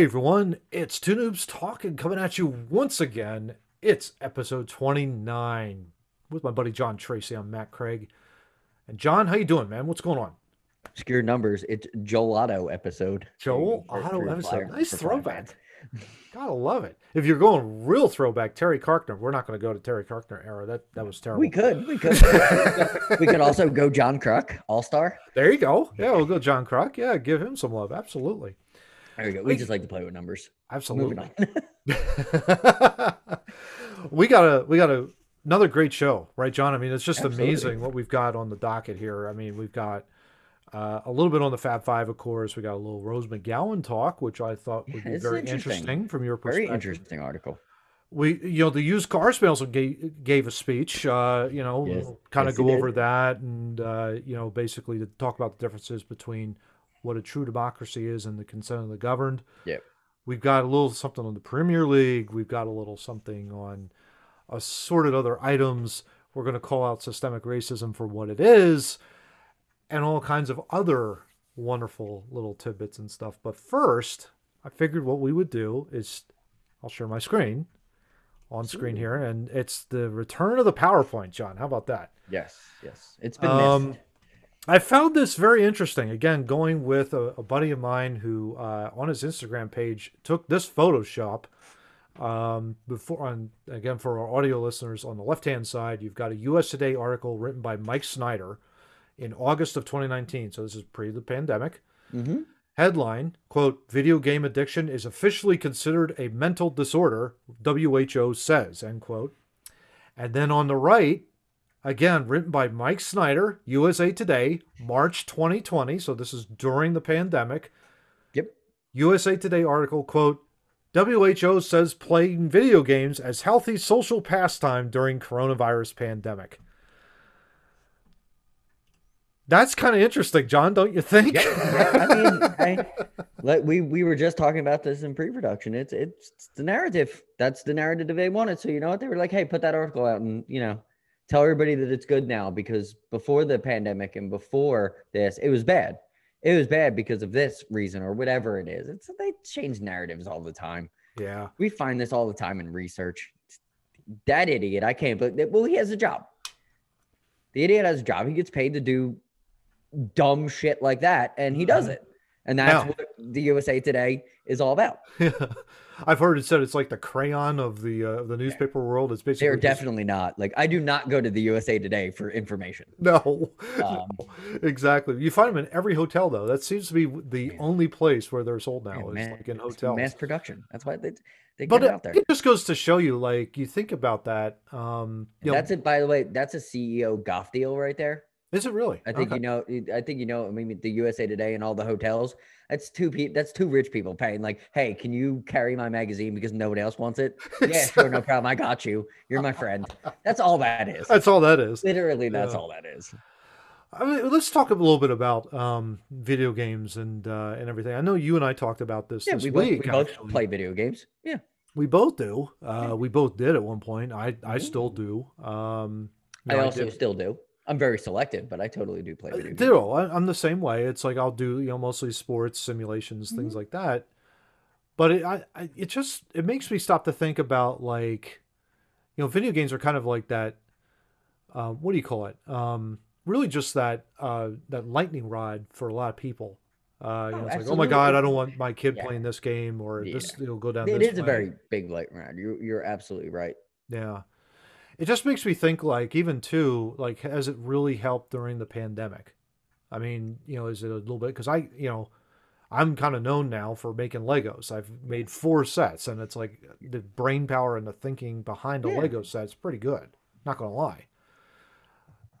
Hey everyone, it's Two Noobs Talking coming at you once again. It's episode 29 with my buddy John Tracy. I'm Matt Craig. And John, how you doing, man? What's going on? Obscure numbers. It's Joel Otto episode. Joel Otto episode. Nice throwback. Gotta love it. If you're going real throwback, Terry Carkner. We're not going to go to Terry Carkner era. That that was terrible. We could. We could. we could also go John Kruk, All Star. There you go. Yeah, we'll go John Kruk. Yeah, give him some love. Absolutely. There you go. We just like to play with numbers. Absolutely. we got a we got a another great show, right, John? I mean, it's just Absolutely. amazing what we've got on the docket here. I mean, we've got uh, a little bit on the Fab Five, of course. We got a little Rose McGowan talk, which I thought would yeah, be very interesting. interesting. from your perspective. Very interesting article. We, you know, the used car salesman gave, gave a speech. Uh, you know, yes. kind of go over that, and uh, you know, basically to talk about the differences between what a true democracy is and the consent of the governed. Yep. We've got a little something on the Premier League. We've got a little something on assorted other items. We're going to call out systemic racism for what it is, and all kinds of other wonderful little tidbits and stuff. But first, I figured what we would do is I'll share my screen on screen here, and it's the return of the PowerPoint. John, how about that? Yes, yes, it's been um, missed. I found this very interesting. Again, going with a, a buddy of mine who, uh, on his Instagram page, took this Photoshop. Um, before, on again for our audio listeners, on the left-hand side, you've got a U.S. Today article written by Mike Snider in August of 2019. So this is pre the pandemic. Mm-hmm. Headline: "Quote: Video game addiction is officially considered a mental disorder." WHO says. End quote. And then on the right, Again, written by Mike Snider, USA Today, March 2020. So this is during the pandemic. Yep. USA Today article quote WHO says playing video games as healthy social pastime during coronavirus pandemic. That's kind of interesting, John, don't you think? Yeah, yeah. I mean, I, like we we were just talking about this in pre-production. It's, it's it's the narrative. That's the narrative they wanted. So you know what? They were like, "Hey, put that article out," and you know, tell everybody that it's good now because before the pandemic and before this, it was bad. It was bad because of this reason or whatever it is. It's they change narratives all the time. Yeah. We find this all the time in research. That idiot, I can't believe well, he has a job. The idiot has a job. He gets paid to do dumb shit like that, and he does mm-hmm. it. And that's now, what the USA Today is all about. I've heard it said it's like the crayon of the uh, the newspaper world. It's basically they're definitely not. Like I do not go to the USA Today for information. No, um, no exactly. You find them in every hotel though. That seems to be the man. only place where they're sold now. Man, is like in hotels. Mass production. That's why they they but it, out there. It just goes to show you, like you think about that. Um, that's know, it. By the way, that's a CEO Goff deal right there. Is it really? I think okay. you know. I think you know. I mean, the USA Today and all the hotels. That's two people. That's two rich people paying. Like, hey, can you carry my magazine because nobody else wants it? yeah, sure, no problem. I got you. You're my friend. That's all that is. That's all that is. Literally, that's yeah. all that is. I mean, let's talk a little bit about um, video games and uh, and everything. I know you and I talked about this yeah, this we week. Both, we both play video games. Yeah, we both do. Uh, we both did at one point. I I still do. Um, I also I still do. I'm very selective, but I totally do play video games. I, I'm the same way. It's like I'll do you know mostly sports simulations, mm-hmm. things like that. But it I, I, it just it makes me stop to think about like, you know, video games are kind of like that. Uh, what do you call it? Um, really, just that uh, that lightning rod for a lot of people. Uh, you oh, know, it's like, oh my god, I don't want my kid yeah. playing this game or yeah. this. It'll go down. It is way. a very big lightning rod. You're you're absolutely right. Yeah it just makes me think like even too like has it really helped during the pandemic? I mean you know is it a little bit because i you know i'm kind of known now for making legos. I've made four sets and it's like the brain power and the thinking behind a yeah. lego set is pretty good not gonna lie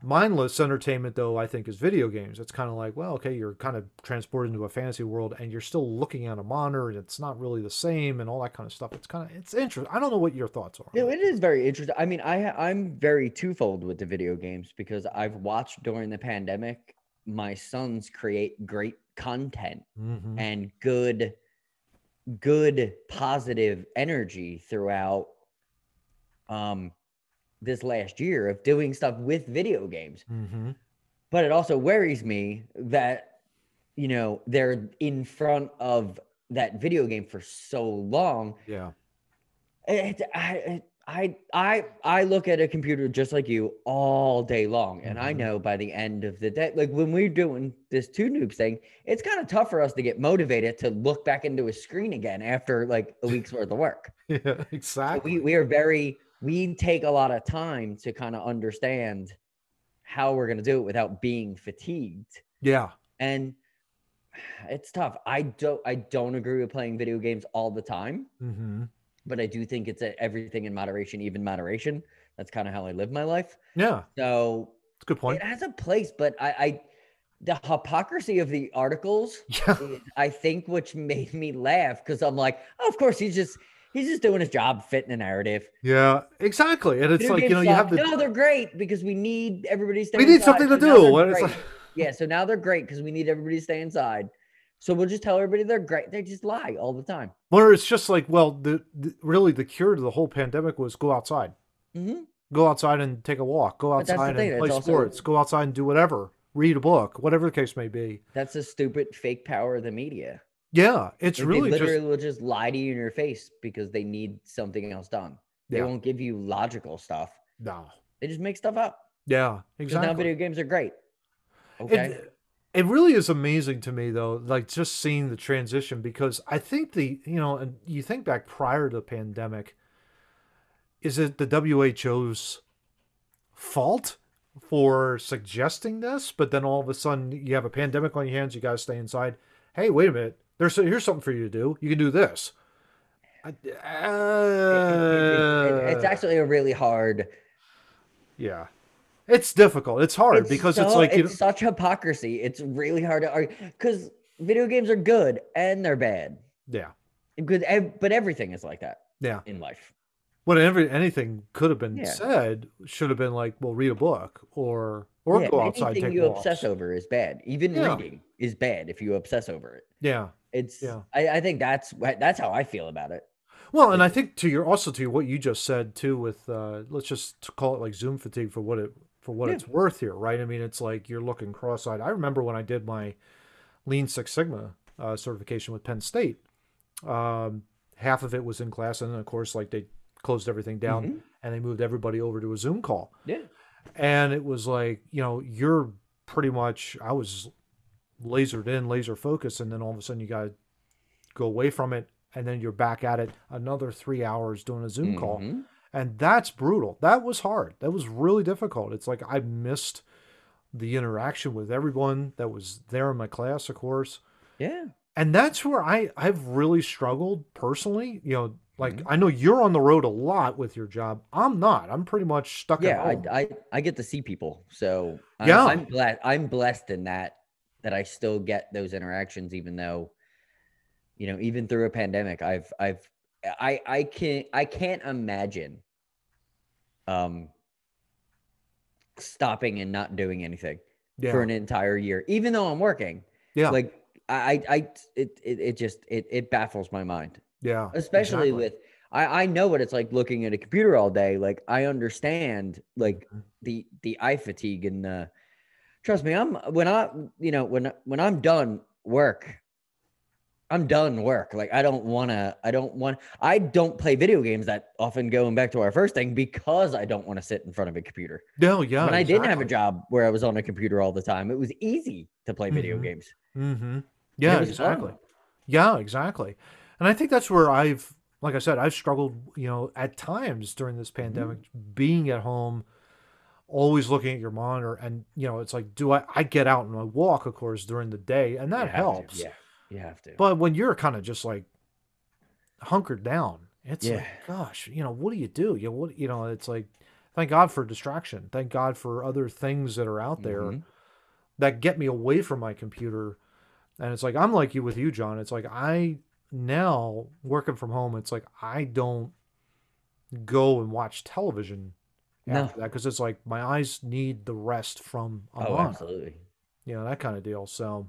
mindless entertainment though i think is video games. It's kind of like well okay you're kind of transported into a fantasy world and you're still looking at a monitor and it's not really the same and all that kind of stuff. It's kind of it's interesting i don't know what your thoughts are no, it. is very interesting i mean i i'm very twofold with the video games because i've watched during the pandemic my sons create great content mm-hmm. and good good positive energy throughout um this last year of doing stuff with video games. Mm-hmm. But it also worries me that, you know, they're in front of that video game for so long. Yeah. It, I, I, I, I look at a computer just like you all day long, and I Mhm. know by the end of the day, like when we're doing this two noobs thing, it's kind of tough for us to get motivated to look back into a screen again after like a week's worth of work. Yeah, So exactly. we we are very we take a lot of time to kind of understand how we're gonna do it without being fatigued, yeah. and it's tough. I don't I don't agree with playing video games all the time hmm but I do think it's a, everything in moderation, even moderation. That's kind of how I live my life. Yeah. So It's a good point. it has a place, but I, I the hypocrisy of the articles, Yeah. I think, which made me laugh because I'm like, oh, of course he's just he's just doing his job, fitting a narrative. Yeah. Exactly. And it's Video like, you know, you have the. no, they're great because we need everybody to stay. we need inside, something to do. It's like, yeah, so now they're great because we need everybody to stay inside. So we'll just tell everybody they're great. They just lie all the time. Or it's just like, well, the, the really the cure to the whole pandemic was go outside, hmm go outside and take a walk, go But that's the outside and play also- sports, go outside and do whatever, read a book, whatever the case may be. That's a stupid fake power of the media. Yeah, it's Like, really they just literally will just lie to you in your face because they need something else done. They Yeah. won't give you logical stuff. no. They just make stuff up. Yeah, exactly. now video games are great. Okay. It, it really is amazing to me though, like just seeing the transition because I think the you know, and you think back prior to the pandemic, is it the WHO's fault for suggesting this? But then all of a sudden you have a pandemic on your hands, you guys stay inside. Hey, wait a minute. There's here's something for you to do. You can do this. I- It- it- it's uh, actually a really hard. yeah. It's difficult. It's hard it's because it's like you it's such hypocrisy. It's really hard to argue because video games are good and they're bad. yeah. Good, but everything is like that Yeah. in life. What every anything could have been Yeah. said should have been like, well, read a book or or Yeah, go outside anything take you walks. obsess over is bad. Even Yeah. reading is bad if you obsess over it. Yeah. It's. Yeah. I, I think that's that's how I feel about it. Well, and I think to your also to what you just said too with uh let's just call it like Zoom fatigue for what it for what Yeah. it's worth here, right? I mean, it's like you're looking cross-eyed. I remember when I did my Lean Six Sigma uh, certification with Penn State. Um, half of it was in class, and then of course, like they closed everything down Mhm. and they moved everybody over to a Zoom call. Yeah. and it was like you know you're pretty much i was lasered in laser focus, and then all of a sudden you got to go away from it and then you're back at it another three hours doing a zoom call Mhm. and that's brutal that was hard that was really difficult it's like i missed the interaction with everyone that was there in my class of course Yeah. and that's where I I've really struggled personally. You know, like Mhm. I know you're on the road a lot with your job. I'm not. I'm pretty much stuck Yeah. at home. I, I I get to see people, so I'm, Yeah. I'm blessed. I'm blessed in that that I still get those interactions, even though, you know, even through a pandemic, I've I've I I can't I can't imagine, um, stopping and not doing anything yeah, for an entire year, even though I'm working. yeah, Like I I, I it, it it just it it baffles my mind. yeah. especially exactly. with I, I know what it's like looking at a computer all day like i understand like Mhm. the the eye fatigue and the trust me i'm when i you know when when i'm done work i'm done work like i don't want to i don't want i don't play video games that often going back to our first thing because i don't want to sit in front of a computer no, yeah. when i didn't have a job where i was on a computer all the time it was easy to play video Mhm. games Mm-hmm. Yeah, was fun. exactly. Yeah, exactly. And I think that's where I've, like I said, I've struggled, you know, at times during this Mm-hmm. pandemic, being at home, always looking at your monitor. And, you know, it's like, do I, I get out and I walk, of course, during the day, and that have to, helps. yeah you have to But when you're kind of just like hunkered down, it's Yeah. like, gosh, you know, what do you do? You know, what, you know, it's like, thank God for distraction. Thank God for other things that are out there Mhm. that get me away from my computer. And it's like I'm like you with you, John. It's like I now working from home. It's like I don't go and watch television No. after that because it's like my eyes need the rest from oh absolutely you know that kind of deal. So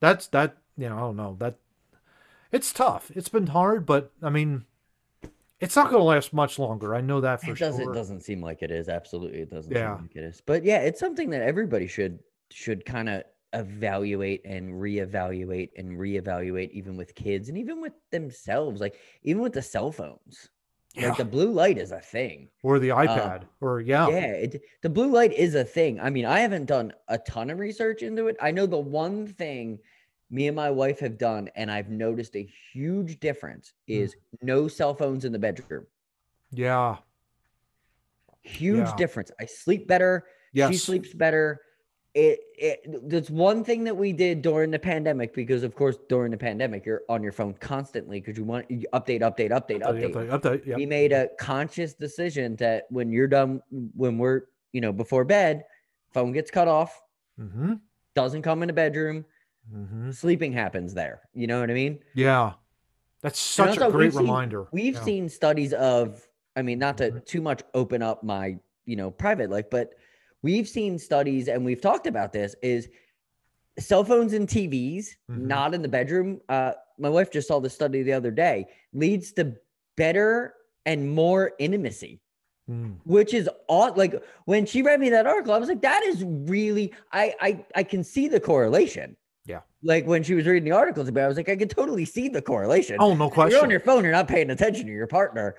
that's that. You know, I don't know that. It's tough. It's been hard, but I mean, it's not going to last much longer. I know that for sure. it doesn't sure. doesn't seem like it is absolutely it doesn't Yeah. seem like it is but yeah it's something that everybody should should kind of evaluate and reevaluate and reevaluate even with kids and even with themselves like even with the cell phones Yeah. like the blue light is a thing or the iPad. or yeah. yeah it, the blue light is a thing i mean i haven't done a ton of research into it i know the one thing me and my wife have done and i've noticed a huge difference Hmm. is no cell phones in the bedroom Yeah. huge Yeah. difference i sleep better Yes. she sleeps better it, it that's one thing that we did during the pandemic because of course during the pandemic you're on your phone constantly because you want you update update update Update, update update, yep. we made a conscious decision that when you're done when we're you know before bed phone gets cut off Mm-hmm. doesn't come in the bedroom Mm-hmm. sleeping happens there you know what i mean Yeah. That's such a great we've seen- reminder. we've Yeah. seen studies of i mean not to Mhm. too much open up my you know private life but we've seen studies and we've talked about this is cell phones and tvs Mhm. not in the bedroom uh my wife just saw the study the other day leads to better and more intimacy Mm. which is odd like when she read me that article i was like that is really i i i can see the correlation Yeah. like when she was reading the articles about it, i was like i can totally see the correlation Oh, no question. you're on your phone, you're not paying attention to your partner.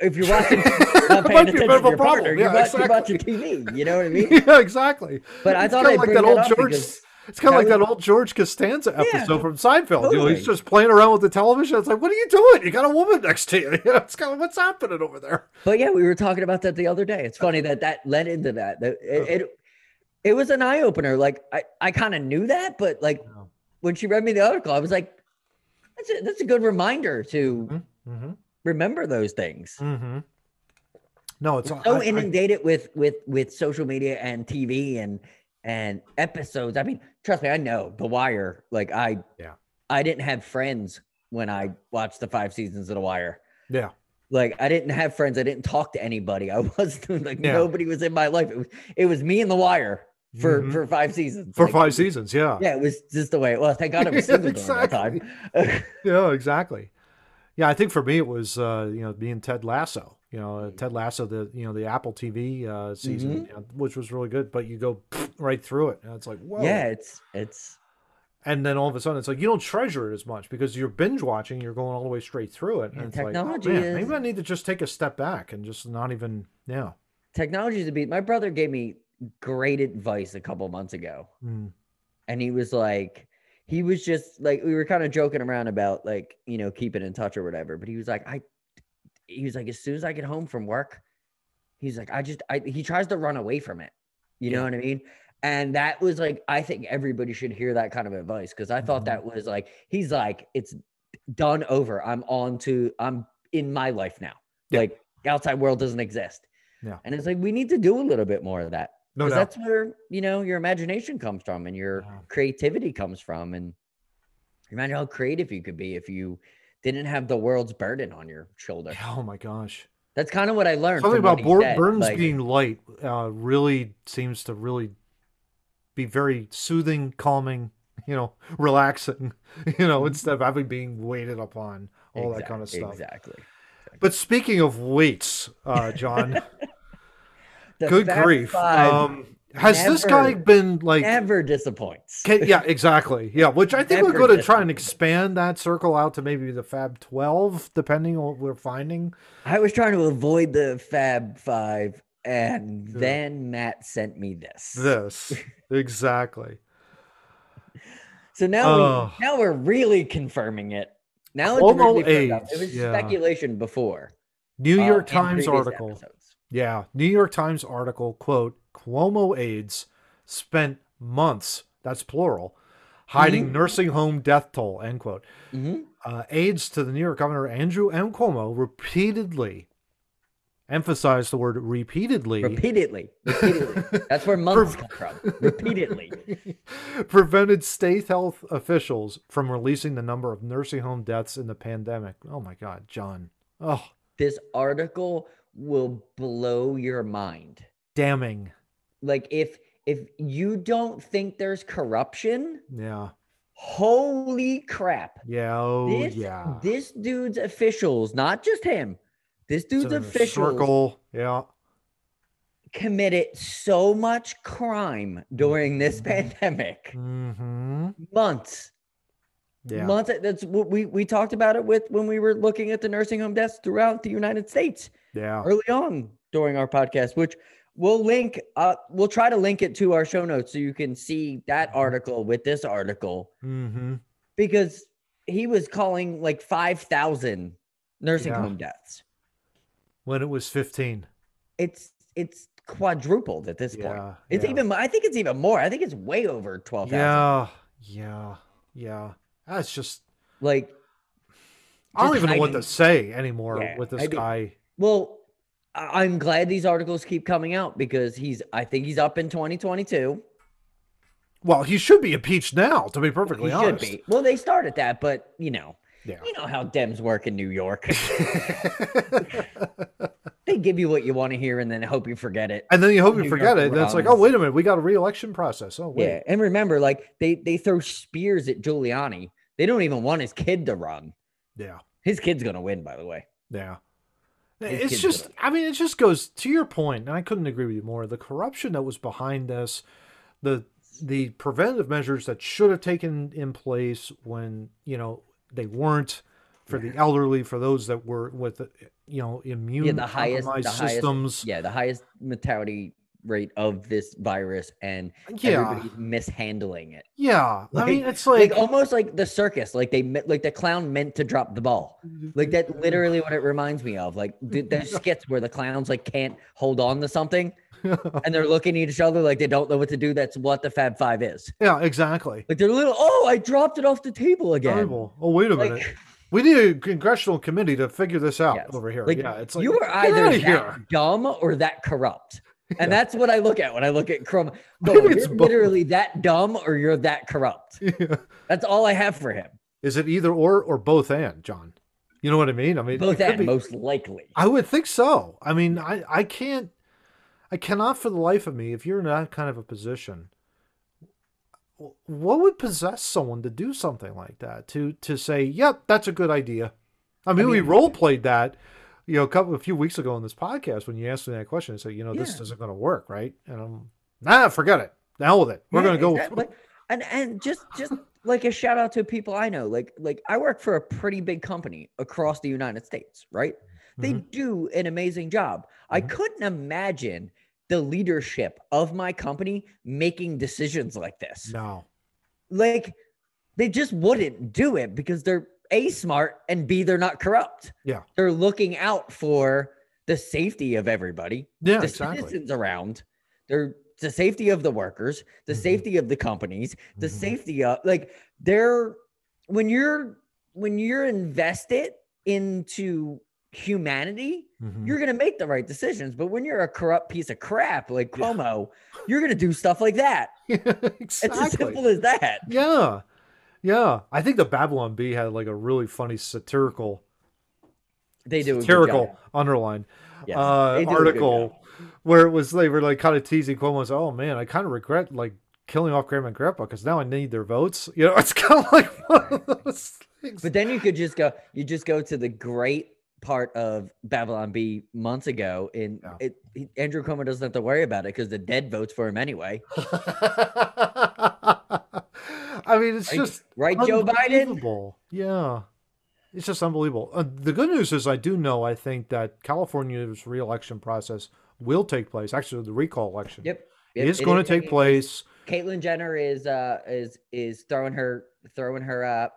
If you're watching, not It paying might be a attention to your problem. partner. Yeah, you're, exactly. watching TV. You know what I mean? yeah, exactly. But I It's thought I'd like that that old George. because It's kind of like that old George Costanza Yeah, episode from Seinfeld. You know, he's just playing around with the television. It's like, what are you doing? You got a woman next to you. You know, it's kind of what's happening over there. But yeah, we were talking about that the other day. It's funny that that led into that. That it, Uh-huh. it, it was an eye opener. Like I, I kind of knew that, but like when she read me the article, I was like, that's a, that's a good reminder to Mm-hmm. Remember those things. Mm-hmm. No, it's so I- I- inundated with with with social media and TV and and episodes. I mean, trust me, I know The Wire. Like I, Yeah. I didn't have friends when I watched the five seasons of The Wire. yeah. Like I didn't have friends. I didn't talk to anybody. I was like Yeah. nobody was in my life. It was it was me and The Wire for Mhm. for five seasons. For Like, five seasons, yeah. Yeah, it was just the way it was. Thank God it was single during that time. Yeah, exactly. Yeah, I think for me it was uh, you know being Ted Lasso. You know, uh, Ted Lasso, the you know the Apple TV uh, season, Mm-hmm. you know, which was really good. But you go right through it, and it's like whoa. yeah, it's it's And then all of a sudden, it's like you don't treasure it as much because you're binge watching. You're going all the way straight through it, and Yeah, it's like, oh, technology man, is- maybe I need to just take a step back and just not even yeah. technology is a beat. My brother gave me great advice a couple months ago. Mm. and he was like he was just like we were kind of joking around about like you know keeping in touch or whatever but he was like i he was like as soon as i get home from work he's like i just i he tries to run away from it. You know what i mean? And that was like i think everybody should hear that kind of advice because i thought Mhm. that was like he's like it's done over. I'm on to i'm in my life now. Yeah. like outside world doesn't exist. Yeah. and it's like we need to do a little bit more of that No because doubt. that's where you know your imagination comes from and your Yeah. creativity comes from and imagine how creative you could be if you didn't have the world's burden on your shoulder Oh my gosh. that's kind of what i learned Something about said, Burns like- being light uh, really seems to really be very soothing, calming, you know, relaxing, you know, instead of having being weighted upon all that kind of stuff. exactly But speaking of weights, uh, John, The good grief. Um, has this guy been like never disappoints Can, yeah, exactly. Yeah, which I think we're going to try and expand that circle out to maybe the Fab 12, depending on what we're finding. i was trying to avoid the fab five and Yeah. then matt sent me this This. exactly. so now Oh. we, now we're really confirming it now it's really firmed it was yeah. speculation before New uh, York in Times article. episodes. Yeah, New York Times article, quote, Cuomo aides spent months, that's plural, hiding Mhm. nursing home death toll, end quote. Mhm. Uh, aides to the New York governor, Andrew M. Cuomo, repeatedly emphasized the word repeatedly. repeatedly repeatedly that's where months come from repeatedly prevented state health officials from releasing the number of nursing home deaths in the pandemic. Oh my God, John. Oh, this article will blow your mind damning. like if if you don't think there's corruption Yeah. holy crap Yeah. Oh, this yeah. this dude's officials not just him this dude's officials Circle. Yeah. committed so much crime during this pandemic. Mm-hmm. Months. Yeah. Months. That's what we we talked about it with when we were looking at the nursing home deaths throughout the United States Yeah. early on during our podcast, which we'll link uh we'll try to link it to our show notes so you can see that article with this article Mm-hmm. because he was calling like 5,000 nursing Yeah. home deaths. When it was 15. It's it's quadrupled at this point. It's yeah. even I think it's even more. I think it's way over 12,000. Yeah. Yeah. Yeah. That's just Like I don't just even know what to say anymore Yeah, with this guy. Well, I'm glad these articles keep coming out because he's I think he's up in 2022. Well, he should be impeached now, to be perfectly he should honest. be. Well, they started that, but you know, Yeah. you know how Dems work in New York. they give you what you want to hear and then hope you forget it. and then you hope you New forget York it. Then it's like, oh, wait a minute. We got a re-election process. Oh, wait. Yeah, and remember, like they they throw spears at Giuliani. They don't even want his kid to run. Yeah. His kid's gonna win, by the way. Yeah. His It's just. I mean, it just goes to your point, and I couldn't agree with you more. The corruption that was behind this, the the preventative measures that should have taken in place when you know they weren't for the elderly, for those that were with you know immune Yeah, the highest, the compromised highest, systems. yeah, the highest mortality rate of this virus, and Yeah, everybody's mishandling it. yeah. I mean, it's Like, like, almost like the circus, like they like the clown meant to drop the ball. Like that's literally what it reminds me of. Like the, the skits where the clowns like can't hold on to something, and they're looking at each other like they don't know what to do. That's what the Fab Five is. yeah, exactly. Like they're little. Oh, I dropped it off the table again. Terrible. Oh, wait a minute. We need a congressional committee to figure this out Yes. over here. like yeah, it's like you are either that here. dumb or that corrupt. And that's what I look at when I look at Chrome. Maybe you're it's both. literally that dumb or you're that corrupt. Yeah. That's all I have for him. Is it either or or both and, John? You know what I mean? I mean, Both and be- most likely. I would think so. I mean, I I can't, I cannot for the life of me, if you're in that kind of a position, what would possess someone to do something like that? To to say, yep, that's a good idea. I mean, we mean- role played that, you know, a couple a few weeks ago on this podcast when you asked me that question. I said, you know, this isn't going to work, right? And I'm, nah, forget it. The hell with it. We're Yeah, going to go. exactly. And and just just like a shout out to people I know. Like like I work for a pretty big company across the United States, right? They Mhm. do an amazing job. I Mhm. couldn't imagine the leadership of my company making decisions like this. No. Like they just wouldn't do it because they're a smart and b they're not corrupt. Yeah. They're looking out for the safety of everybody Yeah, the exactly. citizens around. They're the safety of the workers, the Mhm. safety of the companies, the Mhm. safety of like they're when you're when you're invested into humanity, Mhm. you're gonna make the right decisions. But when you're a corrupt piece of crap like Cuomo, you're gonna do stuff like that. exactly. It's as simple as that. Yeah. Yeah. I think the Babylon Bee had like a really funny satirical They do satirical underline Yes, uh, they do a good article where it was they were like kind of teasing Cuomo and Oh man, I kind of regret like killing off grandma and grandpa because now I need their votes. You know, it's kind of like one of those things. But then you could just go, you just go to the great part of Babylon Bee months ago, and Yeah. it, he- Andrew Cuomo doesn't have to worry about it because the dead votes for him anyway. I mean, it's Right, just right, Joe Biden? Yeah. It's just unbelievable. Uh, the good news is, I do know, I think that California's reelection process will take place. Actually, the recall election Yep, yep, is going to take place. Caitlyn Jenner is uh is is throwing her throwing her uh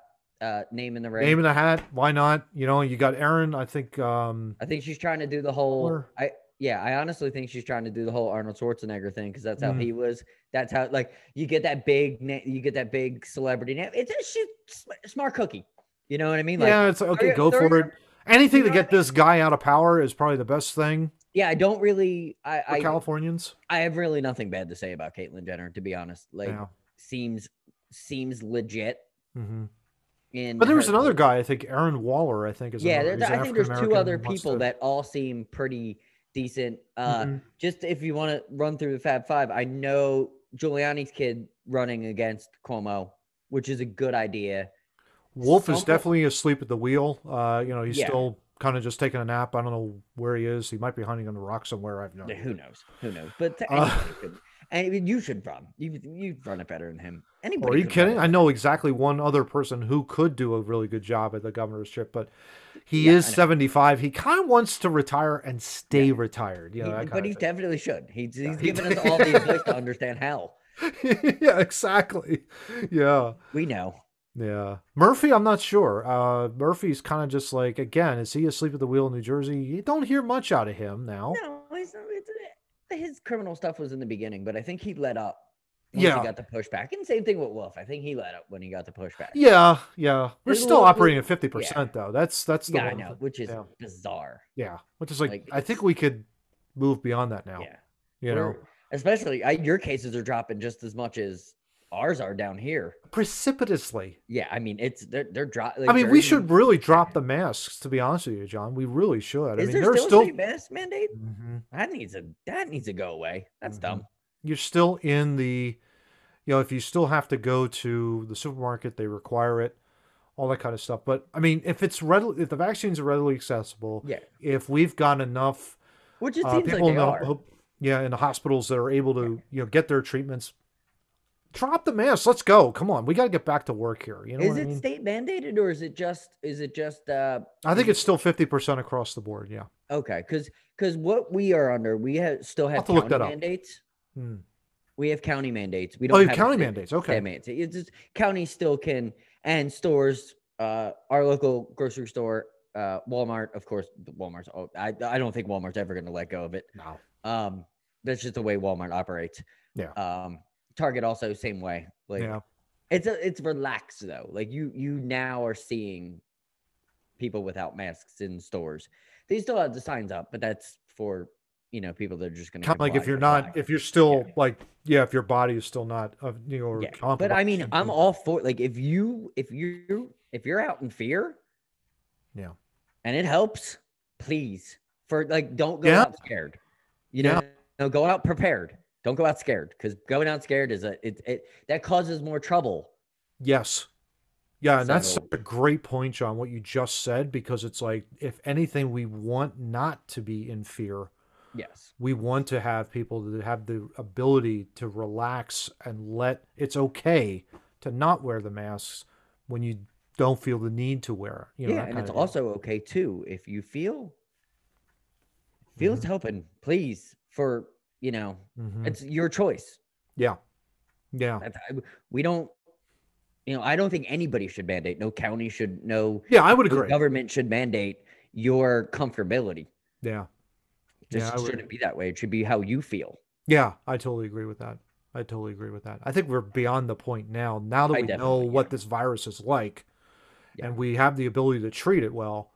uh name in the ring. Name in the hat. Why not? You know, you got Aaron. I think. um I think she's trying to do the whole. Or- I yeah, I honestly think she's trying to do the whole Arnold Schwarzenegger thing because that's how Mm. he was. That's how like you get that big you get that big celebrity name. It's a sm- smart cookie. You know what I mean? Like yeah, it's okay. Go for it. Anything you to know get this guy out of power is probably the best thing yeah, I don't really. I for I, Californians. I have really nothing bad to say about Caitlyn Jenner to be honest. Like Yeah. seems seems legit. hmm In But there was her- another guy. I think Aaron Waller. I think is Yeah, another- there- I think there's two other people that all seem pretty decent. Uh, Mhm. Just if you want to run through the Fab Five, I know Giuliani's kid running against Cuomo, which is a good idea. Wolf is definitely asleep at the wheel. Uh, you know, he's Yeah. still kind of just taking a nap. I don't know where he is. He might be hunting on the rock somewhere. I have no Yeah. Who knows? Who knows? But th- Uh, anybody could- and you should run. You you run it better than him. Anybody? Are you kidding? I know exactly one other person who could do a really good job at the governor's trip, but he Yeah, is 75. He kind of wants to retire and stay retired. You know, He- but he thing. definitely should. He's, he's he given us all the advice to understand how. yeah, exactly. Yeah. We know. Yeah. Murphy, I'm not sure. Uh, Murphy's kind of just like, again, is he asleep at the wheel in New Jersey? You don't hear much out of him now. No, his criminal stuff was in the beginning, but I think he let up. Yeah. he got the pushback, and same thing with Wolf. I think he let up when he got the pushback. Yeah, yeah. We're still operating at 50% though. That's that's the yeah, I one know, which is yeah. bizarre. Yeah, which is like, Like, I think we could move beyond that now. Yeah, You know, We're- especially I, your cases are dropping just as much as ours are down here. precipitously. Yeah, I mean it's they're they're dropping. I mean, we should really drop the masks. To be honest with you, John, we really should. I Is mean, there still, still. a mask mandate? Mhm. That needs to that needs to go away. That's Mhm. dumb. You're still in the, you know, if you still have to go to the supermarket, they require it, all that kind of stuff. But I mean, if it's readily, if the vaccines are readily accessible, Yeah, if we've got enough which it uh, seems like people they in the, are. yeah, in the hospitals that are able to, you know, get their treatments. Drop the mask. Let's go. Come on, we got to get back to work here. You know is it I mean? state mandated or is it just is it just uh I think it's still fifty percent across the board. Yeah. okay? Because because what we are under, we have still have have to look that up. Hmm. We have county mandates. We Oh, don't you have county mandates. Okay. mandates. It's just county still can and stores. Uh, our local grocery store, uh, Walmart, of course. Walmart's. Oh, I I don't think Walmart's ever going to let go of it. No. Um, that's just the way Walmart operates. Yeah. Um, Target also same way. Like Yeah. it's a, it's relaxed though. Like you you now are seeing people without masks in stores. They still have the signs up, but that's for you know people that are just going to of like if you're not, if you're still like, yeah, if your body is still not, uh, you know, yeah. But I mean, I'm all for like if you if you if you're out in fear, Yeah. and it helps, please for like don't go Yeah. out scared. You Yeah. know, no, go out prepared. Don't go out scared because going out scared is a it it that causes more trouble. Yes. Yeah, and that's such a great point, John, what you just said, because it's like, if anything, we want not to be in fear. Yes. We want to have people that have the ability to relax and let it's okay to not wear the masks when you don't feel the need to wear it. You know, yeah, and it's also okay too if you feel feel it's helping, please. For you know, Mhm. it's your choice. yeah. Yeah. We don't, you know, I don't think anybody should mandate. No county should. No Yeah, I would agree. government should mandate your comfortability. Yeah. Just Yeah, shouldn't be that way. It should be how you feel. Yeah, I totally agree with that. I totally agree with that. I think we're beyond the point now. Now that I we know definitely what this virus is like Yeah. and we have the ability to treat it well,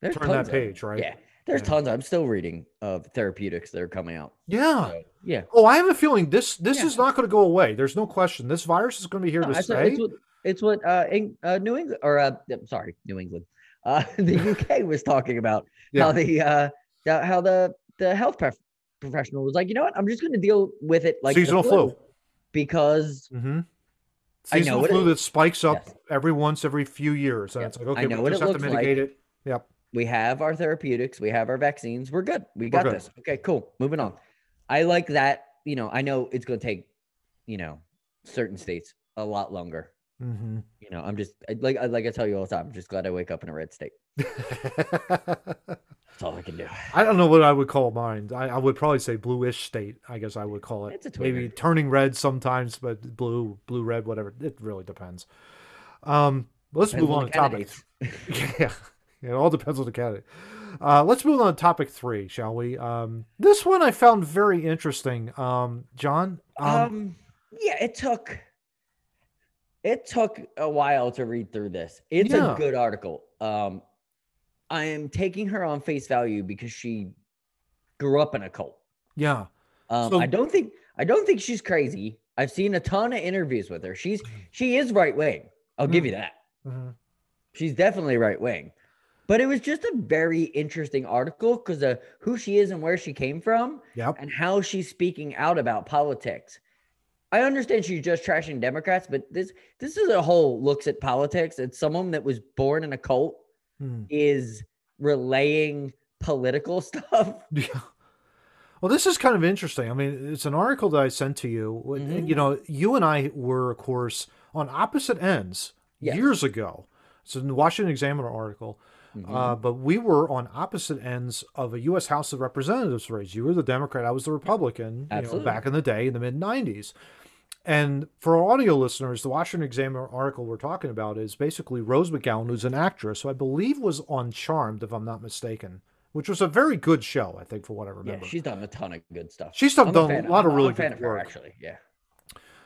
There's turn that tons of- page, right? Yeah, there's Yeah. tons. I'm still reading of therapeutics that are coming out. Yeah. So, yeah, Oh, I have a feeling this this Yeah. is not going to go away. There's no question. This virus is going to be here No, to it's, stay. it's what, it's what uh, Eng- uh, New England or uh, sorry, New England, uh, the UK was talking about Yeah. how the uh, the- how the the health prof- professional was like, you know what, I'm just going to deal with it like Seasonal flu. because Mm-hmm. I know flu it- that spikes up Yes. every once every few years, and Yep. it's like I okay, know we what just it have to looks like. mitigate it. Yep. we have our therapeutics, we have our vaccines, we're good. We got good. this. Okay, cool. Moving on. I like that. You know, I know it's going to take, you know, certain states a lot longer. Mm-hmm. You know, I'm just I- like I like I tell you all the time. I'm just glad I wake up in a red state. That's all I can do. I don't know what I would call mine. I, I would probably say bluish state. I guess I would call it. It's a Maybe turning red sometimes, but blue, blue, red, whatever. It really depends. Um, let's Depends move on the to topic. yeah, it all depends on the candidate. Uh, let's move on to topic three, shall we? Um, this one I found very interesting. Um, John. Um, Um, yeah, it took it took a while to read through this. It's Yeah. a good article. Um, I am taking her on face value because she grew up in a cult. yeah. Um, So- I don't think I don't think she's crazy. I've seen a ton of interviews with her. She's she is right wing. I'll give you that. Mhm. She's definitely right wing. But it was just a very interesting article because of who she is and where she came from Yep. and how she's speaking out about politics. I understand she's just trashing Democrats, but this this is a whole looks at politics. and someone that was born in a cult Hmm. is relaying political stuff. Yeah. Well, this is kind of interesting. I mean, it's an article that I sent to you. Mhm. You know, you and I were, of course, on opposite ends Yes. years ago. It's a Washington Examiner article. Mm-hmm. Uh, but we were on opposite ends of a U.S. House of Representatives race. You were the Democrat, I was the Republican. You know, back in the day, in the mid '90s. And for our audio listeners, the Washington Examiner article we're talking about is basically Rose McGowan, who's an actress who I believe was on Charmed, if I'm not mistaken, which was a very good show, I think, for what I remember. yeah, she's done a ton of good stuff. She's done done fan- a lot of I'm really fan good of her, work. actually. Yeah.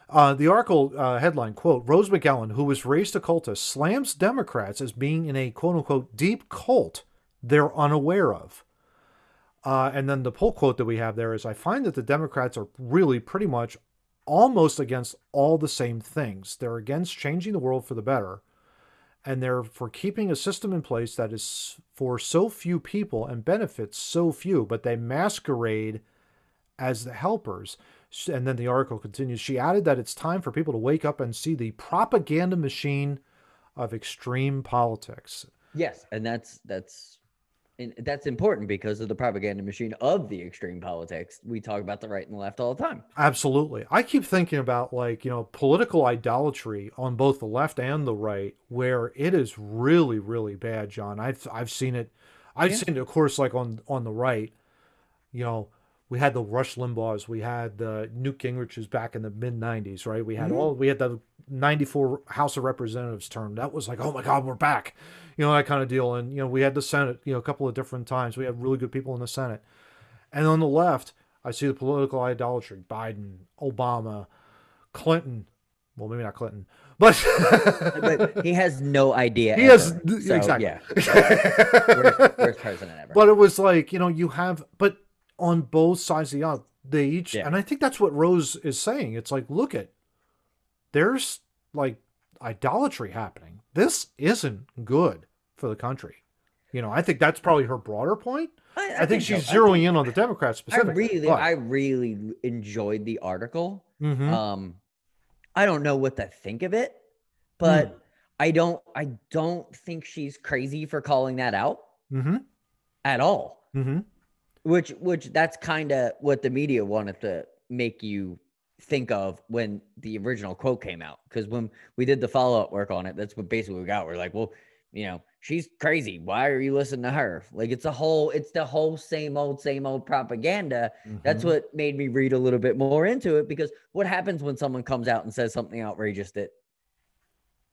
Uh, the article uh, headline quote Rose McGowan, who was raised a cultist, slams Democrats as being in a quote unquote deep cult they're unaware of. Uh, and then the pull quote that we have there is I find that the Democrats are really pretty much almost against all the same things. They're against changing the world for the better, and they're for keeping a system in place that is for so few people and benefits so few, but they masquerade as the helpers. And then the article continues. She added that it's time for people to wake up and see the propaganda machine of extreme politics. Yes, and that's that's and that's important because of the propaganda machine of the extreme politics. We talk about the right and the left all the time. Absolutely. I keep thinking about like, you know, political idolatry on both the left and the right where it is really really bad, John. I've I've seen it I've Yeah. seen it of course like on on the right, you know, we had the Rush Limbaughs, we had uh, Newt Gingrich's back in the mid 90s, right? We had Mhm. all we had the 94 House of Representatives term. That was like, "Oh my god, we're back." You know, that kind of deal and you know, we had the Senate, you know, a couple of different times. We had really good people in the Senate. And on the left, I see the political idolatry Biden, Obama, Clinton. Well, maybe not Clinton, but, But he has no idea. he has. So, exactly. Yeah, worst, worst president ever. but it was like you know you have, but on both sides of the aisle, they each, Yeah. and I think that's what Rose is saying. It's like, look at, there's like idolatry happening. This isn't good for the country. You know, I think that's probably her broader point. I, think, she's so. Zeroing think- in on the Democrats specifically. I really, I really enjoyed the article. Mhm. Um, I don't know what to think of it, but Hmm. I don't, I don't think she's crazy for calling that out Mm-hmm. at all. Mm-hmm. Which, which that's kind of what the media wanted to make you think of when the original quote came out. Because when we did the follow up work on it, that's what basically we got. We're like, well, you know, she's crazy. Why are you listening to her? Like, it's a whole, it's the whole same old, same old propaganda. That's Mm-hmm. what made me read a little bit more into it because what happens when someone comes out and says something outrageous that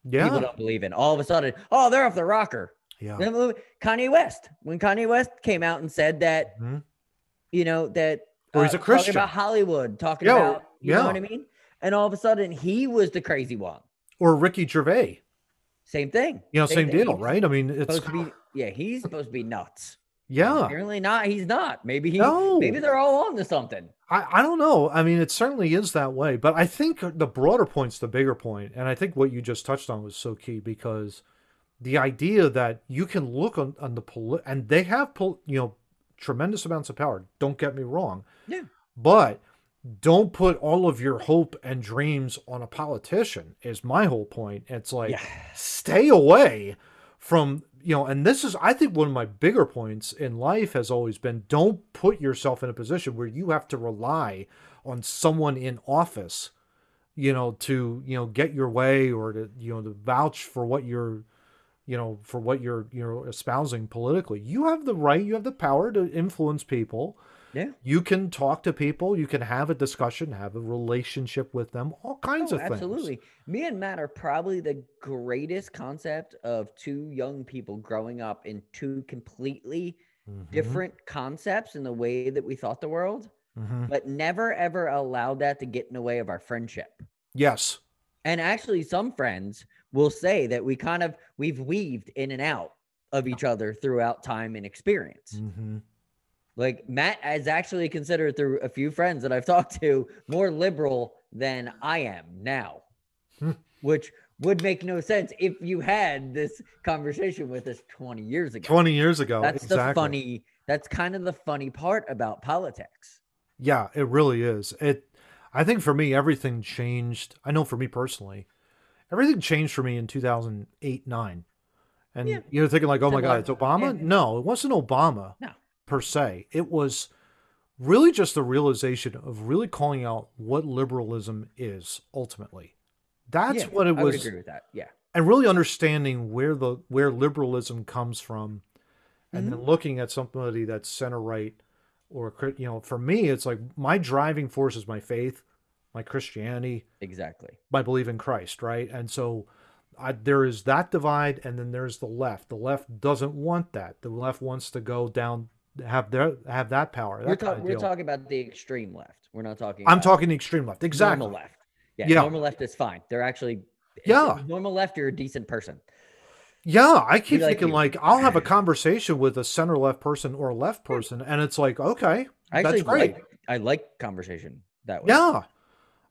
yeah. people don't believe in? All of a sudden, oh, they're off the rocker. Yeah. Kanye West when Kanye West came out and said that Mhm. you know that Or he's a talking Christian. about Hollywood, talking Yeah, about you know what. I mean, and all of a sudden he was the crazy one. Or Ricky Gervais. Same thing. You know, same, thing. deal, right? I mean, it's Supposed to be, yeah, he's supposed to be nuts. yeah. Apparently not. He's not. Maybe he. No. Maybe they're all on to something. I, I don't know. I mean, it certainly is that way, but I think the broader point's the bigger point, and I think what you just touched on was so key because the idea that you can look on, on the poli- and they have pol- you know tremendous amounts of power. Don't get me wrong, Yeah. but don't put all of your hope and dreams on a politician. Is my whole point. It's like Yeah. stay away from you know and this is i think one of my bigger points in life has always been don't put yourself in a position where you have to rely on someone in office you know to you know get your way or to you know to vouch for what you're you know for what you're you're espousing politically you have the right you have the power to influence people Yeah. you can talk to people you can have a discussion have a relationship with them all kinds Oh, of things absolutely. Me and Matt are probably the greatest concept of two young people growing up in two completely Mhm, different concepts in the way that we thought the world, mhm. but never ever allowed that to get in the way of our friendship. yes And actually, some friends will say that we kind of we've weaved in and out of each other throughout time and experience. hmm Like Matt is actually considered through a few friends that I've talked to more liberal than I am now, Hmm. which would make no sense if you had this conversation with us 20 years ago. 20 years ago That's exactly. the funny, that's kind of the funny part about politics. Yeah, it really is. It I think for me everything changed. I know for me personally, everything changed for me in 2008 9. And Yeah. you're thinking like, oh my God, it's Obama? Yeah. No, it wasn't Obama No. per se. It was really just the realization of really calling out what liberalism is ultimately. That's Yeah, what it was I would agree with that. Yeah. and really understanding where the where liberalism comes from and then mm-hmm. looking at somebody that's center right or you know for me it's like my driving force is my faith my christianity Exactly. my belief in christ right and so I, there is that divide and then there's the left the left doesn't want that the left wants to go down have their have that power that We're, of we're talking about the extreme left. We're not talking. i'm talking the extreme left exactly Normal left. Yeah, Yeah. Normal left is fine. They're actually. Yeah. Normal left, you're a decent person. Yeah, I keep like thinking you. like I'll have a conversation with a center left person or a left person, and it's like, okay, I that's great. like. I like conversation that way. Yeah,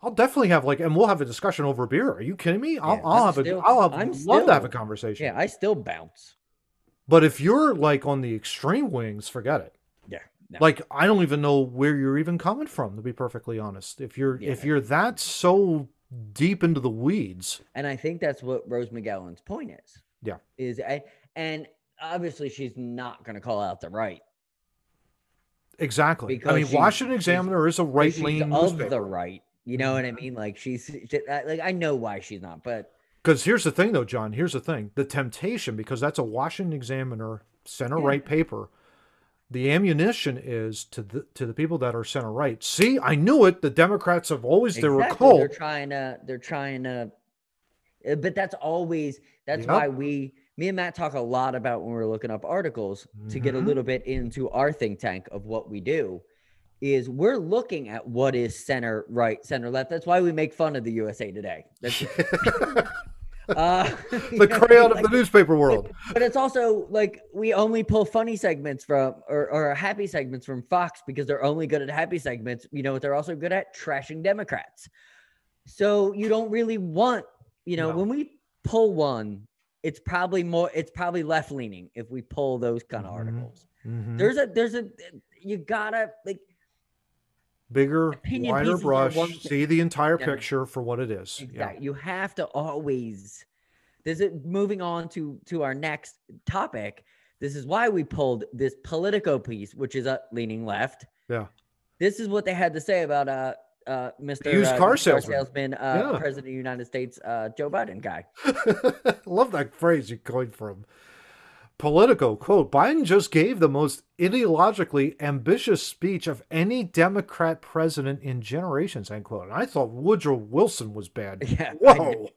I'll definitely have like, and we'll have a discussion over beer. Are you kidding me? I'll, Yeah, I'll have still- a, I'll have I'm love to have a conversation. Yeah, I still bounce. But if you're like on the extreme wings, forget it. Yeah. No. Like I don't even know where you're even coming from, to be perfectly honest. If you're if you're that so deep into the weeds, And I think that's what Rose McGowan's point is. Yeah. Is I, and obviously she's not going to call out the right. exactly. I mean, Washington Examiner is a right leaning of the right. You know what I mean? Like she's she, like I know why she's not, but Because here's the thing, though, John. Here's the thing: the temptation, because that's a Washington Examiner center Yeah. right paper. The ammunition is to the to the people that are center right. See, I knew it. The Democrats have always they were exactly, they're trying to they're trying to uh, but that's always that's Yep. why we me and Matt talk a lot about when we're looking up articles to get a Mhm. little bit into our think tank of what we do is we're looking at what is center right center left that's why we make fun of the USA today uh, the know, of like- the newspaper world. but it's also like we only pull funny segments from or, or happy segments from Fox because they're only good at happy segments. You know what they're also good at? Trashing Democrats. So you don't really want, you know, No. when we pull one, it's probably more it's probably left leaning if we pull those kind of Mhm. articles. Mhm. There's a there's a you gotta like Bigger, opinion wider brush. See the entire Yeah. picture for what it is. Yeah. You have to always. This is moving on to to our next topic. This is why we pulled this Politico piece, which is a leaning left. Yeah. This is what they had to say about uh uh Mr. used uh, car used salesman. uh, Yeah. President of the United States, uh, Joe Biden guy. Love that phrase you coined from Politico. Quote Biden just gave the most ideologically ambitious speech of any Democrat president in generations, end quote. And I thought Woodrow Wilson was bad. Yeah, Whoa.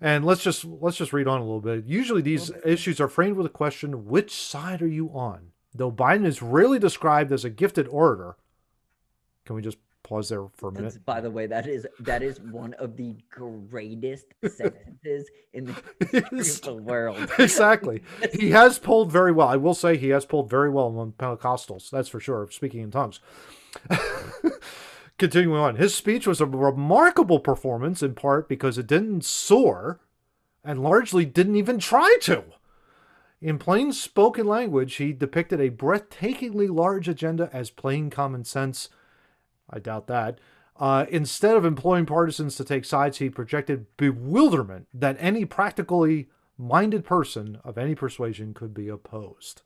And let's just let's just read on a little bit. Usually these issues are framed with a question, which side are you on? Though Biden is rarely described as a gifted orator. Can we just pause there for a minute? That's- By the way, that is that is one of the greatest sentences in the history of the world. exactly. He has polled very well. I will say he has polled very well among Pentecostals. That's for sure. Speaking in tongues. Continuing on, his speech was a remarkable performance in part because it didn't soar and largely didn't even try to. In plain spoken language, he depicted a breathtakingly large agenda as plain common sense. I doubt that. Uh, instead of employing partisans to take sides, he projected bewilderment that any practically minded person of any persuasion could be opposed.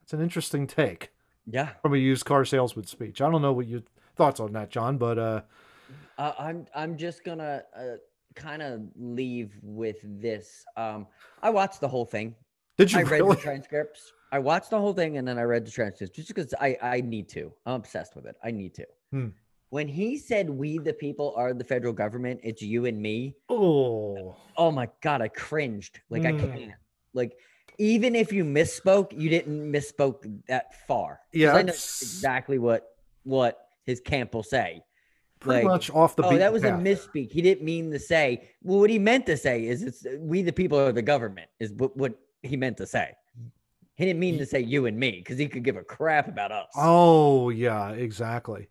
That's an interesting take Yeah. from a used car salesman speech. I don't know what your thoughts on that, John, but uh, Uh, I'm I'm just gonna uh, kind of leave with this. Um, I watched the whole thing. did you I read really? the transcripts. I watched the whole thing and then I read the transcripts just because I I need to. I'm obsessed with it. I need to. Hmm. When he said we the people are the federal government, it's you and me. oh, Oh my god, I cringed. Like I Mm. can't. Like even if you misspoke, you didn't misspoke that far. Yeah, I know exactly what what his camp will say. pretty like, much off the oh, that was path. a misspeak. He didn't mean to say. Well, what he meant to say is, "It's we the people are the government." Is what, what he meant to say. He didn't mean to say you and me because he could give a crap about us. Oh yeah, exactly.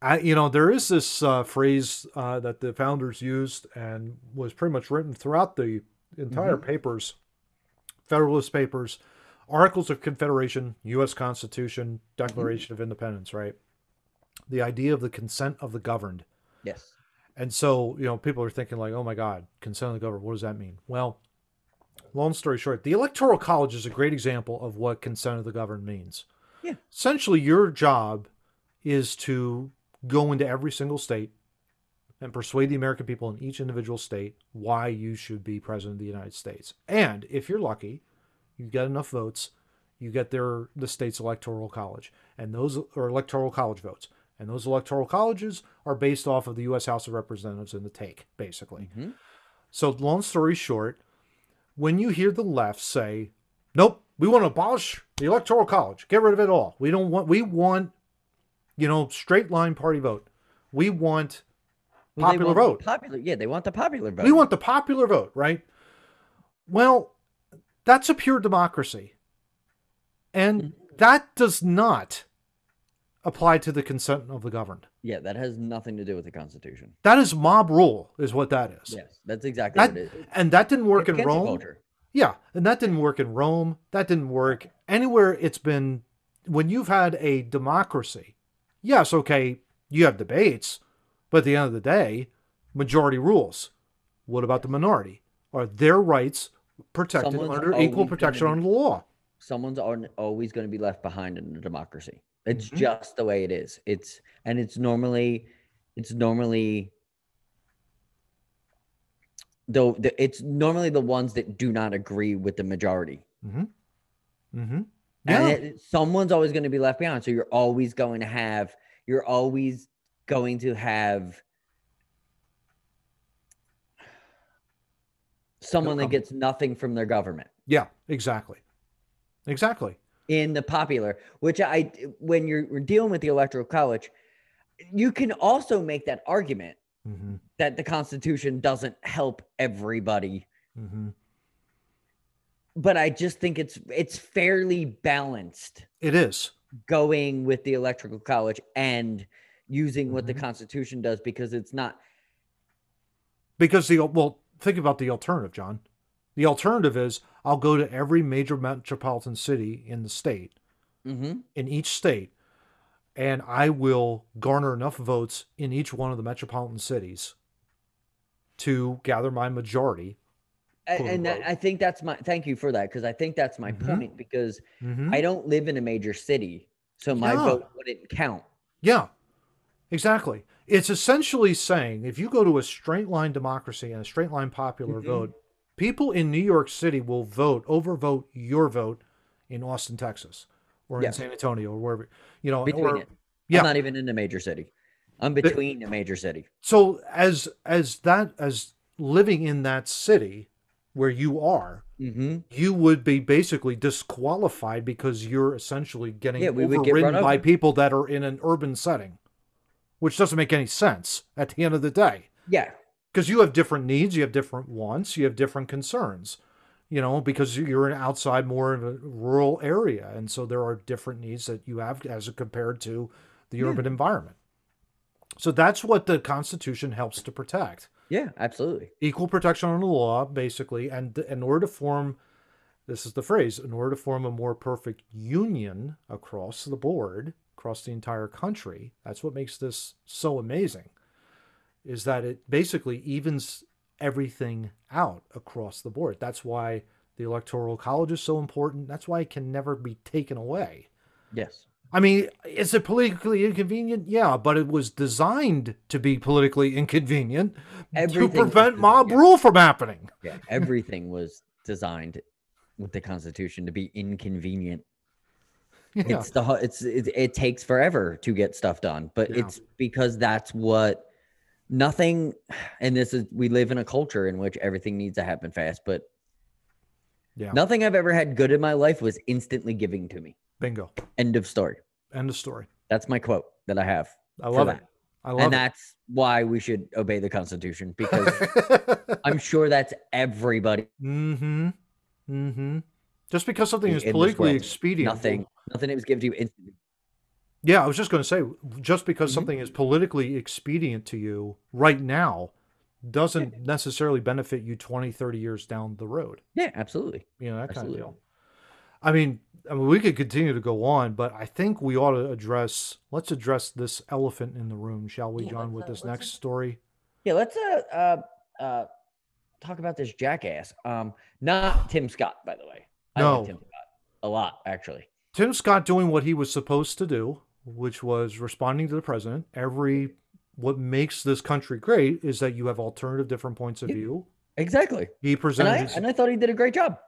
I, you know, there is this uh, phrase uh, that the founders used and was pretty much written throughout the entire Mm-hmm. papers, Federalist Papers, Articles of Confederation, U.S. Constitution, Declaration of Independence. Right, the idea of the consent of the governed. Yes. And so, you know, people are thinking like, "Oh my God, consent of the governed. What does that mean?" Well, long story short, the Electoral College is a great example of what consent of the governed means. Yeah. Essentially, your job is to go into every single state and persuade the American people in each individual state why you should be president of the United States. And if you're lucky, you get enough votes, you get their the state's electoral college, and those are electoral college votes. And those electoral colleges are based off of the U.S. House of Representatives in the take, basically. Mhm. So, long story short, when you hear the left say, "Nope, we want to abolish the electoral college, get rid of it all. We don't want. We want, you know, straight line party vote. We want Well, popular want vote. Popular, yeah, they want the popular vote. We want the popular vote, right? Well, that's a pure democracy. And mm-hmm. that does not apply to the consent of the governed. Yeah, that has nothing to do with the Constitution. That is mob rule, is what that is. Yes, that's exactly That, what it is. and that didn't work in Rome. culture. Yeah, and that didn't work in Rome. That didn't work anywhere it's been when you've had a democracy. Yes, okay, you have debates, but at the end of the day, majority rules. What about the minority? Are their rights protected Someone's under equal protection be- under the law? Someone's always going to be left behind in a democracy. It's Mhm. just the way it is. It's and it's normally, it's normally, though the, it's normally the ones that do not agree with the majority. Mm-hmm. Mm-hmm. And Yeah. it, someone's always going to be left behind. So you're always going to have, you're always going to have someone that gets nothing from their government yeah, exactly. Exactly. In the popular, which I, when you're dealing with the electoral college, you can also make that argument Mm-hmm. that the Constitution doesn't help everybody. Mm-hmm. But I just think it's it's fairly balanced. It is. going with the electoral college and using what the Mhm. constitution does because it's not Because the well, think about the alternative, John. The alternative is I'll go to every major metropolitan city in the state, Mhm. in each state, and I will garner enough votes in each one of the metropolitan cities to gather my majority. And that, i think that's my thank you for that because i think that's my Mhm. point because Mhm. i don't live in a major city so my Yeah. vote wouldn't count Yeah, exactly. It's essentially saying if you go to a straight line democracy and a straight line popular Mhm. vote, people in New York City will vote, overvote your vote in Austin, Texas, or Yeah. in San Antonio, or wherever you know. between or- it yeah. i'm not even in a major city i'm between a major city So as as that as living in that city where you are, hmm you would be basically disqualified because you're essentially getting Yeah, would get overridden by over. people that are in an urban setting, which doesn't make any sense at the end of the day. yeah Because you have different needs, you have different wants, you have different concerns, you know, because you're in outside more of a rural area. And so there are different needs that you have as compared to the Yeah. urban environment. So that's what the Constitution helps to protect yeah absolutely equal protection under the law, basically, and in order to form, this is the phrase, in order to form a more perfect union across the board, across the entire country, that's what makes this so amazing, is that it basically evens everything out across the board. That's why the electoral college is so important. That's why it can never be taken away. yes I mean, is it politically inconvenient? Yeah, but it was designed to be politically inconvenient Everything to prevent mob yeah. rule from happening. yeah everything was designed with the constitution to be inconvenient Yeah. it's the it's it, it takes forever to get stuff done but Yeah. it's because that's what nothing and this is we live in a culture in which everything needs to happen fast but yeah. nothing i've ever had good in my life was instantly giving to me Bingo. end of story End of story. that's my quote that i have I love it. I love and it. that's why we should obey the constitution because i'm sure that's everybody mm-hmm. Mm-hmm. Just because something In- is politically world, expedient. nothing nothing it was given to you instantly Yeah, I was just going to say, just because Mhm. something is politically expedient to you right now doesn't necessarily benefit you 20, 30 years down the road. yeah absolutely you know that Absolutely. kind of deal. I mean, I mean, we could continue to go on, but I think we ought to address. Let's address this elephant in the room, shall we, Yeah, John, with uh, this next just- story? Yeah, let's uh uh uh talk about this jackass. Um, not Tim Scott, by the way. I No. like Tim Scott a lot, actually. Tim Scott doing what he was supposed to do, which was responding to the president. Every what makes this country great is that you have alternative different points of view. Exactly. He And presented I his- and I thought he did a great job.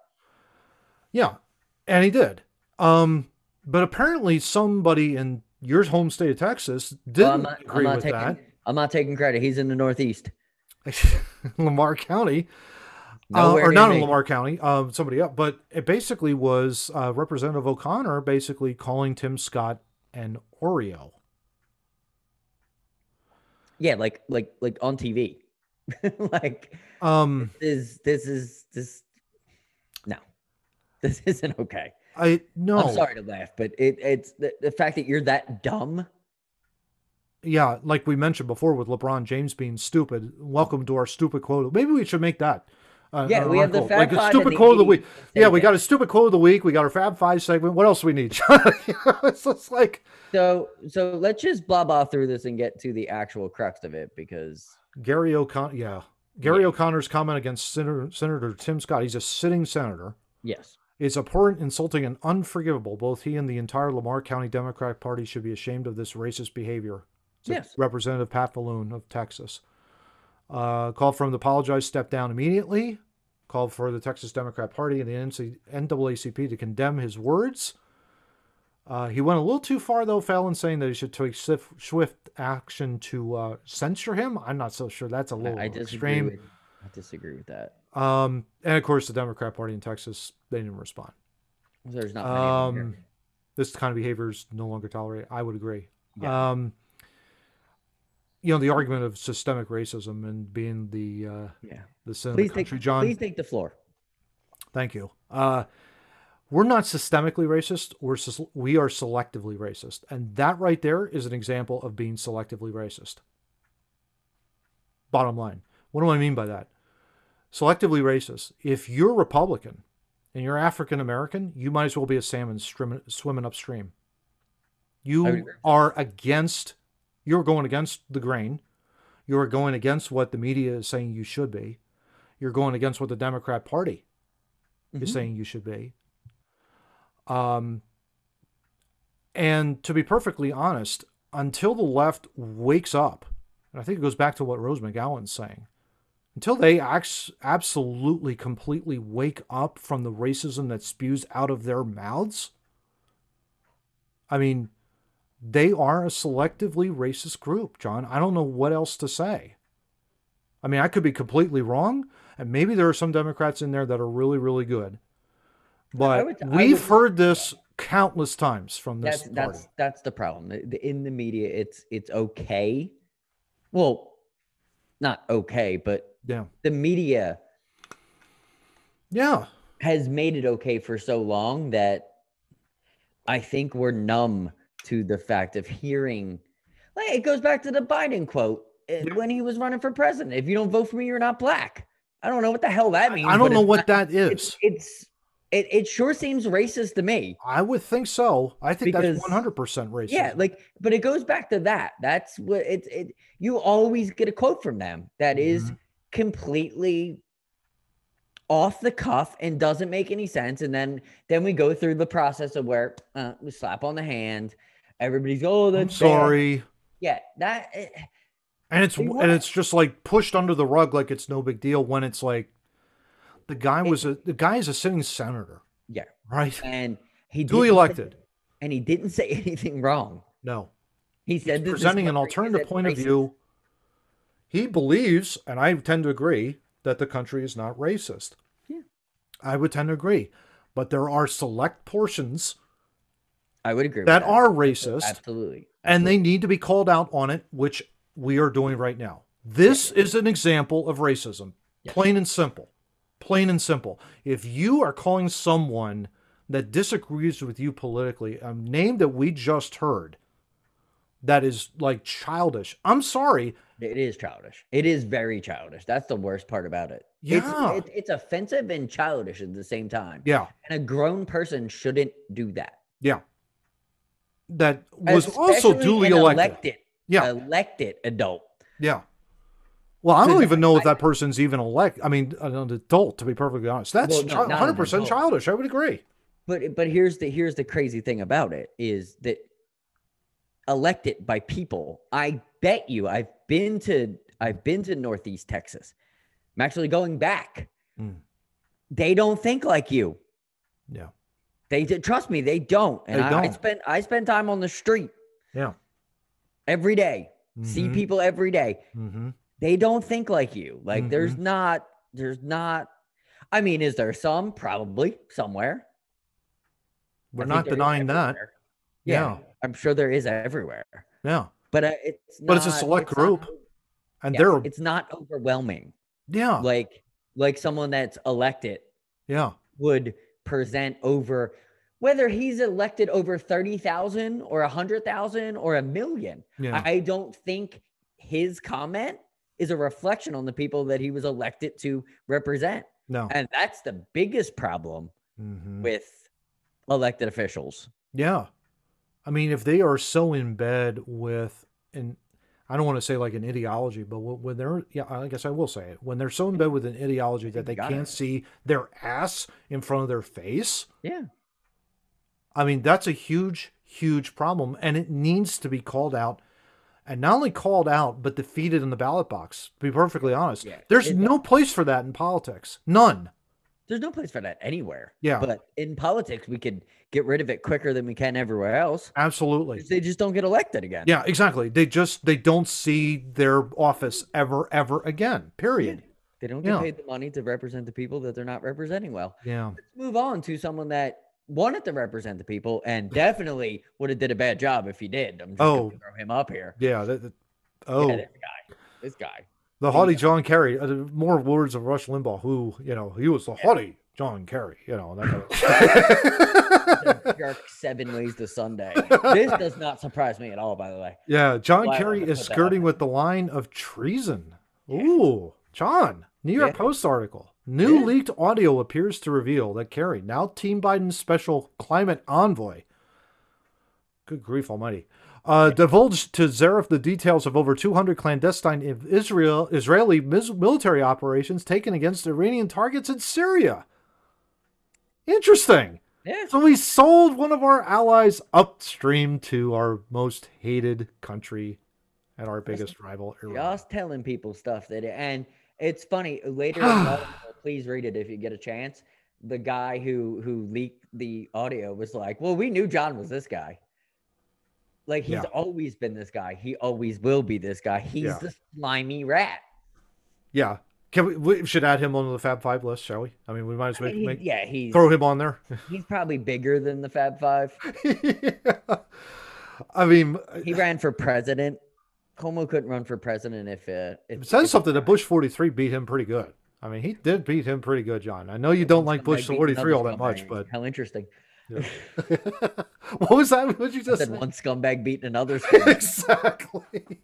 Yeah, and he did. Um, but apparently somebody in your home state of Texas didn't Well, I'm not, I'm agree not with taking I'm not taking credit. He's in the Northeast. Lamar County, uh, or not in me. Lamar County, um, somebody else. But it basically was uh, Representative O'Connor basically calling Tim Scott an Oreo. Yeah, like like like on TV. like Um, is this is this no. This isn't okay. I no, I'm sorry to laugh, but it it's the, the fact that you're that dumb. yeah, like we mentioned before with LeBron James being stupid. Welcome to our stupid quote. Maybe we should make that. Uh, Yeah, we have the. Fab like stupid quote of the week. 80s Yeah, we got a stupid quote of the week. We got our Fab Five segment. What else do we need? You know, it's just like So so let's just blah blah through this and get to the actual crux of it because Gary O'Connor. Yeah, Gary Yeah. O'Connor's comment against Senator, Senator Tim Scott. He's a sitting senator. yes, It's abhorrent, insulting, and unforgivable. Both he and the entire Lamar County Democratic Party should be ashamed of this racist behavior. Yes. Representative Pat Fallon of Texas. Uh, called for him to apologize, step down immediately. Called for the Texas Democrat Party and the NAACP to condemn his words. Uh, he went a little too far, though, Fallon saying that he should take swift, swift action to uh, censure him. I'm not so sure. That's a little I disagree. extreme. With, I disagree with that. Um, and of course, the Democrat Party in Texas, they didn't respond. There's not many of them Um, this kind of behavior is no longer tolerated. I would agree. Yeah. Um, you know, the argument of systemic racism and being the uh, Yeah. the sin of Please the take country, John. please take the floor. Thank you. Uh, we're not systemically racist. We're we are selectively racist, and that right there is an example of being selectively racist. Bottom line, what do I mean by that? Selectively racist. If you're Republican and you're African American, you might as well be a salmon swimming upstream. You agree with that. are against. You're going against the grain. You're going against what the media is saying you should be. You're going against what the Democrat Party is Mhm. saying you should be. Um, and to be perfectly honest, until the left wakes up, and I think it goes back to what Rose McGowan's saying, until they ax- absolutely completely wake up from the racism that spews out of their mouths, I mean, they are a selectively racist group, John. I don't know what else to say. I mean, I could be completely wrong, and maybe there are some Democrats in there that are really, really good. But would- we've would- heard this countless times from this That's party. that's that's the problem. In the media, it's it's okay. Well, not okay, but yeah, the media yeah, has made it okay for so long that I think we're numb to the fact of hearing. Like it goes back to the Biden quote uh, when he was running for president. If you don't vote for me, you're not black. I don't know what the hell that means. I don't know what not- that is. It's it's it, it sure seems racist to me. I would think so. I think Because- that's one hundred percent racist. Yeah, like, but it goes back to that. That's what it's. It you always get a quote from them that is Mm-hmm. completely off the cuff and doesn't make any sense. And then then we go through the process of where uh, we slap on the hand. Everybody's oh that's bad." sorry. Yeah, that eh, And it's and it's just like pushed under the rug like it's no big deal when it's like the guy It- was a the guy is a sitting senator, yeah, right? and he Duly didn't say- elected. and he didn't say anything wrong. No. He said He's presenting an alternative at point of view. He believes, and I tend to agree, that the country is not racist. Yeah. I would tend to agree. But there are select portions I would agree with that that. are racist absolutely. and they need to be called out on it, which we are doing right now. This is an example of racism, Yes. plain and simple. Plain and simple. If you are calling someone that disagrees with you politically a name that we just heard that is like childish, I'm sorry. It is childish. It is very childish. That's the worst part about it. Yeah. It's, it, it's offensive and childish at the same time. Yeah, And a grown person shouldn't do that. yeah. That was also duly elected. elected. Yeah. Elected adult. Yeah. Well, I don't even know if that person's even elect. I mean, an adult, to be perfectly honest. That's Well, no, hundred percent childish. I would agree. But but here's the here's the crazy thing about it is that elected by people. I bet you I've been to I've been to Northeast Texas. I'm actually going back. Mm. They don't think like you. Yeah. They d- trust me, they don't. And They I, I don't. spend I spend time on the street Yeah. every day. See Mhm. people every day. Mm-hmm. They don't think like you. Like there's Mhm. not there's not I mean, is there some? Probably somewhere. We're I not denying that. everywhere. Yeah, I'm sure there is everywhere. Yeah. But uh, it's But it's a select not group, o- And yeah, they're it's not overwhelming. yeah, Like like someone that's elected yeah. would present over whether he's elected over 30,000 or 100,000 or a million. Yeah. I don't think his comment is a reflection on the people that he was elected to represent. No. And that's the biggest problem hmm with elected officials. Yeah. I mean, if they are so in bed with an I don't want to say like an ideology, but when they're yeah, I guess I will say it. When they're so in bed with an ideology that they can't it. see their ass in front of their face, Yeah. I mean, that's a huge, huge problem, and it needs to be called out, and not only called out, but defeated in the ballot box. To be perfectly honest, Yeah, there's no place for that in politics. None. There's no place for that anywhere. Yeah. But in politics, we could get rid of it quicker than we can everywhere else. Absolutely. They just don't get elected again. Yeah, exactly. They just they don't see their office ever, ever again. Period. They don't get Yeah. paid the money to represent the people that they're not representing well. Yeah. Let's move on to someone that wanted to represent the people and definitely would have did a bad job if he did. I'm just Oh. gonna throw him up here. Yeah. that- that- oh. Yeah, oh, this guy. This guy. The haughty John Kerry. Uh, more words of Rush Limbaugh, who you know he was the haughty John Kerry. You know that kind of. Jerk seven ways to Sunday. This does not surprise me at all, by the way. yeah, John Why Kerry is put that out skirting with the line of treason. Ooh, John. New York Yeah. Post article. New Yeah. leaked audio appears to reveal that Kerry, now Team Biden's special climate envoy, good grief almighty, uh, divulged to Zarif the details of over 200 clandestine Israel Israeli mis- military operations taken against Iranian targets in Syria. Interesting. Yeah. So we sold one of our allies upstream to our most hated country and our biggest rival, Iran. Just telling people stuff that, and it's funny. Later in the article, please read it if you get a chance. The guy who who leaked the audio was like, "Well, we knew John was this guy. Like he's Yeah. always been this guy. He always will be this guy. He's Yeah. the slimy rat. Yeah. Can we, we should add him on the Fab Five list, shall we? I mean, we might as I well mean, he- make, yeah, he's throw him on there. he's probably bigger than the Fab Five. yeah. I mean, He ran for president. Cuomo couldn't run for president if uh, if, it says if something that Bush 43 beat him pretty good. I mean, he did beat him pretty good, John. I know you don't like Bush 43 all that much, but how interesting. Yeah. what was that? What did you I just said say? one scumbag beating another scumbag. exactly.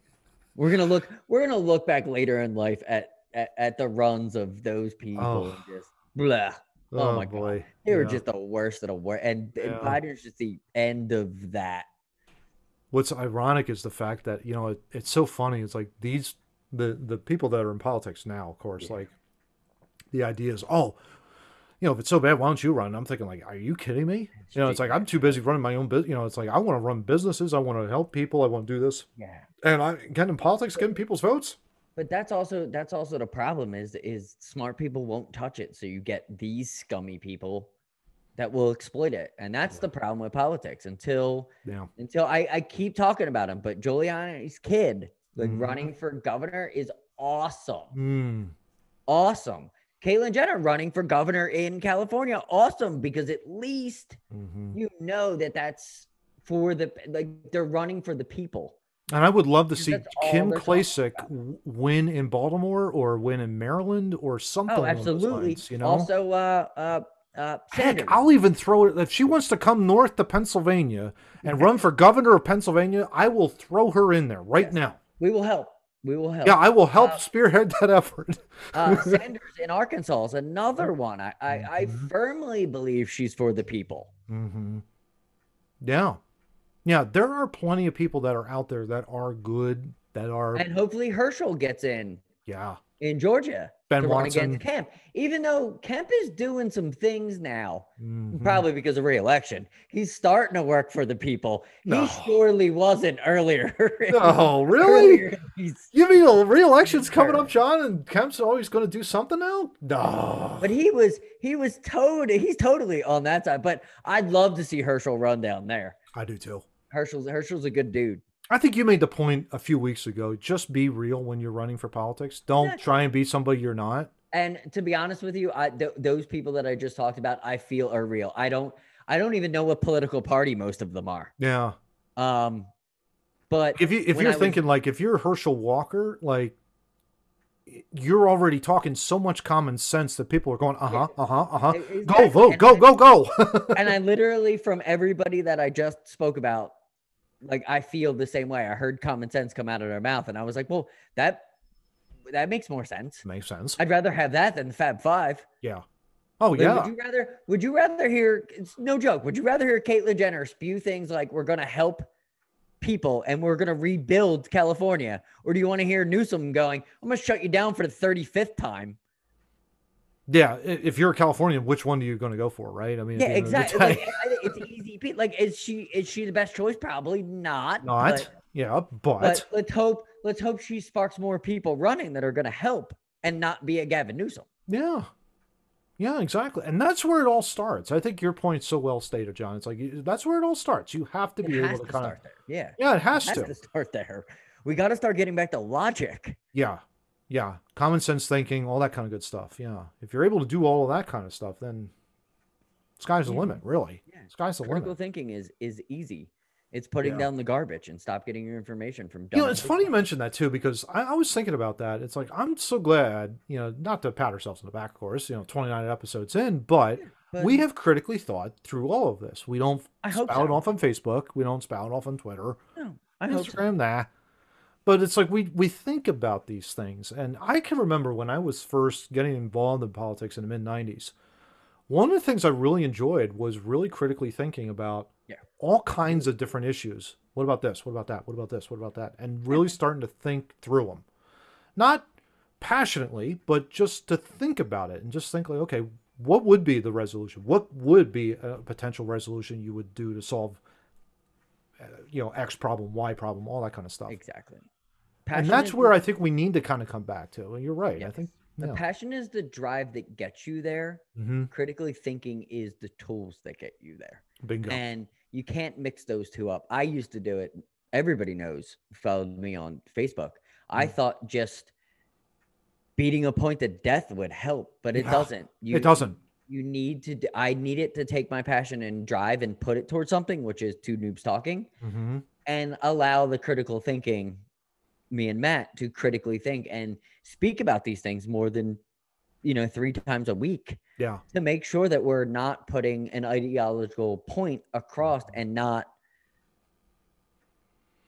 We're gonna look. We're gonna look back later in life at at, at the runs of those people Oh. and just blah. Oh, oh my God. boy. They were just the worst of the worst, and, and Yeah. Biden's just the end of that. what's ironic is the fact that you know it, it's so funny it's like these the the people that are in politics now of course Yeah. like the idea is oh you know if it's so bad why don't you run? I'm thinking like are you kidding me? You know it's like i'm too busy running my own business you know it's like i want to run businesses. I want to help people. I want to do this. Yeah. and i getting in politics getting people's votes? But that's also that's also the problem is is smart people won't touch it, so you get these scummy people that will exploit it, and that's the problem with politics. Until yeah. until I, I keep talking about him, but Giuliani's kid, like Mhm. running for governor, is awesome. mm, Awesome. Caitlyn Jenner running for governor in California, awesome because at least hmm you know that that's for the like they're running for the people. and i would love to see Kim Klacik win in baltimore or win in maryland or something Oh, absolutely. lines, you know Also, uh, uh, uh, Heck, I'll even throw it if she wants to come north to Pennsylvania and run for governor of Pennsylvania. I will throw her in there right Yes. now. we will help. We will help. Yeah, I will help Uh, spearhead that effort. uh, Sanders in Arkansas is another one. I, I, I Mhm. firmly believe she's for the people. hmm Yeah, yeah. There are plenty of people that are out there that are good. That are And hopefully Herschel gets in Yeah. in Georgia Ben to run Watson. against Kemp. Even though Kemp is doing some things now, Mhm. probably because of re-election, he's starting to work for the people. No. He surely wasn't earlier. Oh, really? Earlier You mean the re-election's coming up, John, and Kemp's always going to do something now? No. But he was he was totally he's totally on that side. But I'd love to see Herschel run down there. I do too. Herschel's Herschel's a good dude. I think you made the point a few weeks ago. Just be real when you're running for politics. Don't Exactly. try and be somebody you're not. And to be honest with you, I th- those people that I just talked about, I feel are real. I don't I don't even know what political party most of them are. Yeah. Um, but If you if you're I was- thinking like if you're Herschel Walker, like you're already talking so much common sense that people are going, uh huh, uh huh, uh huh. Go vote, go, go, go. and I literally from everybody that I just spoke about, like I feel the same way. I heard common sense come out of their mouth, and I was like, well, that that makes more sense. Makes sense. I'd rather have that than the Fab Five. Yeah. Oh Like, yeah. Would you rather? Would you rather hear? It's no joke. Would you rather hear Caitlyn Jenner spew things like "We're going to help people and we're going to rebuild California," or do you want to hear Newsom going, "I'm going to shut you down for the 35th time"? Yeah. If you're a Californian, which one are you going to go for, right? I mean, Yeah, the end of the exactly. Like, it's easy. pe- Like, is she is she the best choice? Probably not. not. But, yeah, but, but let's hope let's hope she sparks more people running that are going to help and not be a Gavin Newsom. yeah. Yeah, exactly. And that's where it all starts. I think your point's so well stated, John. It's like that's where it all starts. You have to It be able to to kind of. Yeah, Yeah, it has it has to. to start there. We got to start getting back to logic. Yeah. Yeah. Common sense thinking, all that kind of good stuff. Yeah. If you're able to do all of that kind of stuff, then sky's the Yeah. limit, really. Yeah. Sky's the Critical limit. thinking is is easy. It's putting Yeah. down the garbage and stop getting your information from. You know, it's funny you mention that too, because I, I was thinking about that. It's like, I'm so glad, you know, not to pat ourselves on the back, of course, you know, 29 episodes in, but But we have critically thought through all of this. We don't I spout so. off on Facebook. We don't spout off on Twitter. no, I hope so. Instagram, nah. But it's like we we think about these things, and I can remember when I was first getting involved in politics in the mid '90s. One of the things I really enjoyed was really critically thinking about Yeah. all kinds of different issues. What about this? What about that? What about this? What about that? And really starting to think through them, not passionately, but just to think about it and just think like, okay, what would be the resolution? What would be a potential resolution you would do to solve, uh, you know, X problem, Y problem, all that kind of stuff. Exactly. And that's where I think we need to kind of come back to. And you're right. I think the yeah. passion is the drive that gets you there. hmm Critically thinking is the tools that get you there. bingo. And you can't mix those two up. I used to do it. Everybody knows, followed me on Facebook. I Mm. thought just beating a point to death would help, but it Yeah, doesn't. You, it doesn't. You need to, I need it to take my passion and drive and put it towards something, which is two noobs talking, hmm and allow the critical thinking, me and Matt, to critically think and speak about these things more than, you know, three times a week Yeah. to make sure that we're not putting an ideological point across and not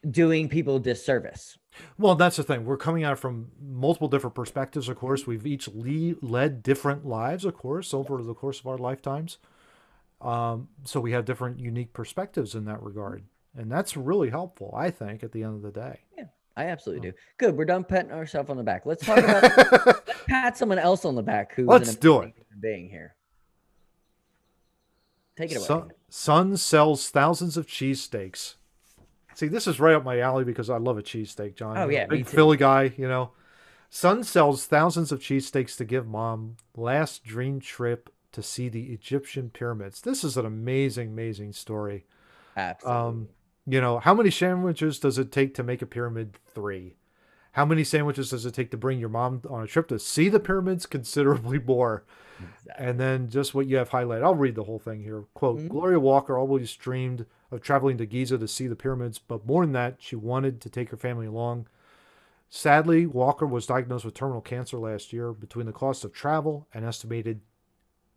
doing people disservice. Well, that's the thing. We're coming at it from multiple different perspectives, of course. We've each le- led different lives, of course, over the course of our lifetimes. Um, so we have different unique perspectives in that regard. And that's really helpful, I think, at the end of the day. I absolutely do. Good. We're done patting ourselves on the back. Let's talk about let's pat someone else on the back who's Let's do human being here. Take it away. Sun, Sun sells thousands of cheesesteaks. See, this is right up my alley because I love a cheesesteak, John. Oh, yeah, big. Philly guy, you know. Son sells thousands of cheesesteaks to give mom last dream trip to see the Egyptian pyramids. This is an amazing, amazing story. Absolutely. Um, you know, how many sandwiches does it take to make a pyramid? Three. How many sandwiches does it take to bring your mom on a trip to see the pyramids? Considerably more. Exactly. And then just what you have highlighted. I'll read the whole thing here. Quote Mhm. Gloria Walker always dreamed of traveling to Giza to see the pyramids, but more than that, she wanted to take her family along. Sadly, Walker was diagnosed with terminal cancer last year. Between the cost of travel and estimated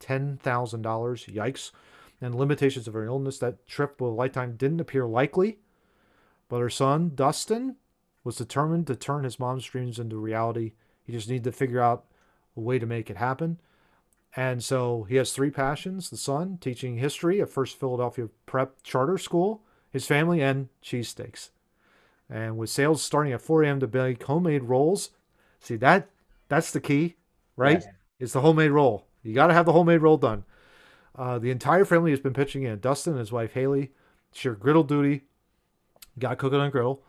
$10,000, yikes, and limitations of her illness, that trip a lifetime didn't appear likely. But her son, Dustin, was determined to turn his mom's dreams into reality. He just needed to figure out a way to make it happen. And so he has three passions the son, teaching history at First Philadelphia Prep Charter School, his family, and cheesesteaks. And with sales starting at 4 a.m. to bake homemade rolls, see that That's the key, right? Yes. It's the homemade roll. You got to have the homemade roll done. Uh, the entire family has been pitching in. Dustin and his wife Haley share griddle duty. Got cooking on griddle.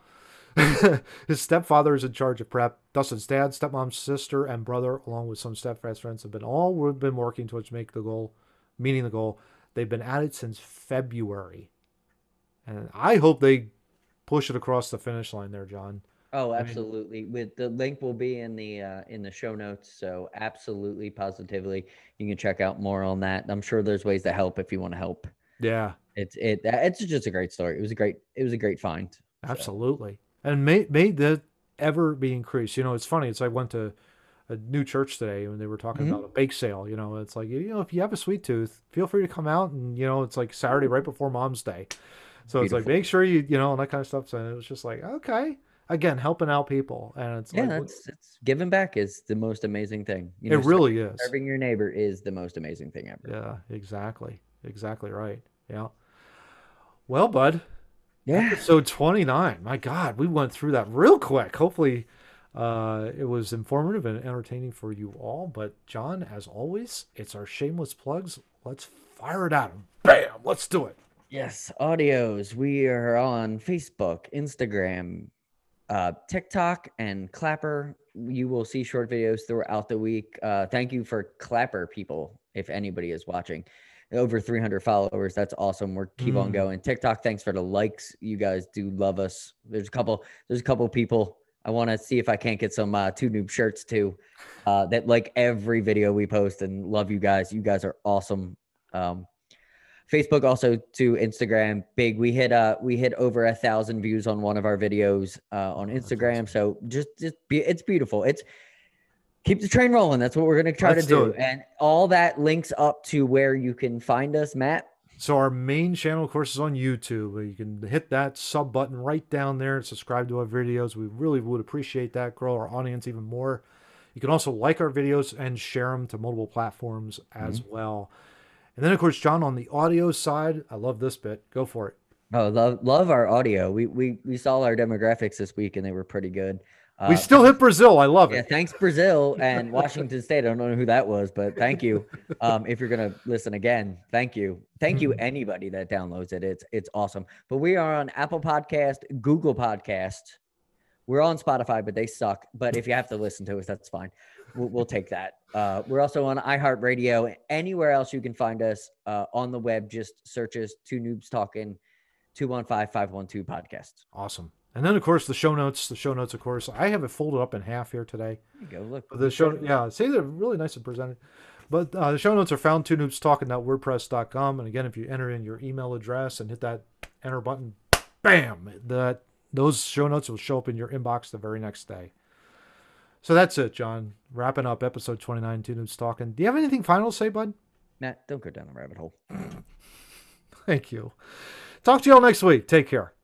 his stepfather is in charge of prep. Dustin's dad, stepmom, sister, and brother, along with some steadfast friends, have been all been working towards make the goal, meeting the goal. They've been at it since February, and I hope they push it across the finish line there, John. Oh, absolutely. With the link will be in the uh, in the show notes. So absolutely, positively, you can check out more on that. I'm sure there's ways to help if you want to help. Yeah, It's it it's just a great story. It was a great it was a great find. So, Absolutely. And may may that ever be increased. You know, it's funny. It's I went to a new church today and they were talking Mhm. about a bake sale. You know, it's like you know if you have a sweet tooth, feel free to come out and you know it's like Saturday right before Mom's Day, so it's like make sure you you know and that kind of stuff. So it was just like okay, again helping out people and it's Yeah, like that's it's giving back is the most amazing thing. You it know, ser- really is. serving your neighbor is the most amazing thing ever. Yeah, exactly, exactly right. Yeah. Well, bud, Yeah. so 29 my god we went through that real quick hopefully uh it was informative and entertaining for you all but john as always it's our shameless plugs let's fire it at 'em. bam let's do it Yes, audios. We are on Facebook, Instagram, uh, TikTok, and Clapper. You will see short videos throughout the week. Uh, thank you for Clapper people, if anybody is watching. Over 300 followers. That's awesome. We're keep on Mm. going. TikTok, thanks for the likes. You guys do love us. There's a couple. There's a couple people. I want to see if I can't get some uh, two noob shirts too. Uh, that like every video we post and love you guys. You guys are awesome. Um, Facebook also to Instagram. Big. We hit uh we hit over a thousand views on one of our videos uh, on Instagram. awesome. So just just be it's beautiful. It's keep the train rolling. That's what we're gonna try Let's to do. And all that links up to where you can find us, Matt. so our main channel of course is on youtube you can hit that sub button right down there and subscribe to our videos we really would appreciate that grow our audience even more you can also like our videos and share them to multiple platforms as well and then of course john on the audio side i love this bit go for it Oh, love love our audio. We we we saw our demographics this week and they were pretty good. we Uh, still hit brazil i love Yeah, it thanks Brazil and Washington State. I don't know who that was, but thank you. Um, if you're gonna listen again, thank you, thank you anybody that downloads it. It's it's awesome. But we are on Apple Podcast, Google Podcast. We're on Spotify, but they suck. But if you have to listen to us, that's fine. We'll, we'll take that. Uh, we're also on iHeartRadio. Anywhere else you can find us uh, on the web, just search us two noobs talking, 215-512 podcast. awesome and then of course the show notes the show notes of course i have it folded up in half here today go. Look, the show yeah see they're really nice and presented but uh, the show notes are found two noobs talking.wordpress.com and again if you enter in your email address and hit that enter button bam that those show notes will show up in your inbox the very next day so that's it john. Wrapping up episode 29 two noobs talking. Do you have anything final to say bud? Matt, don't go down the rabbit hole. thank you. Talk to y'all next week. Take care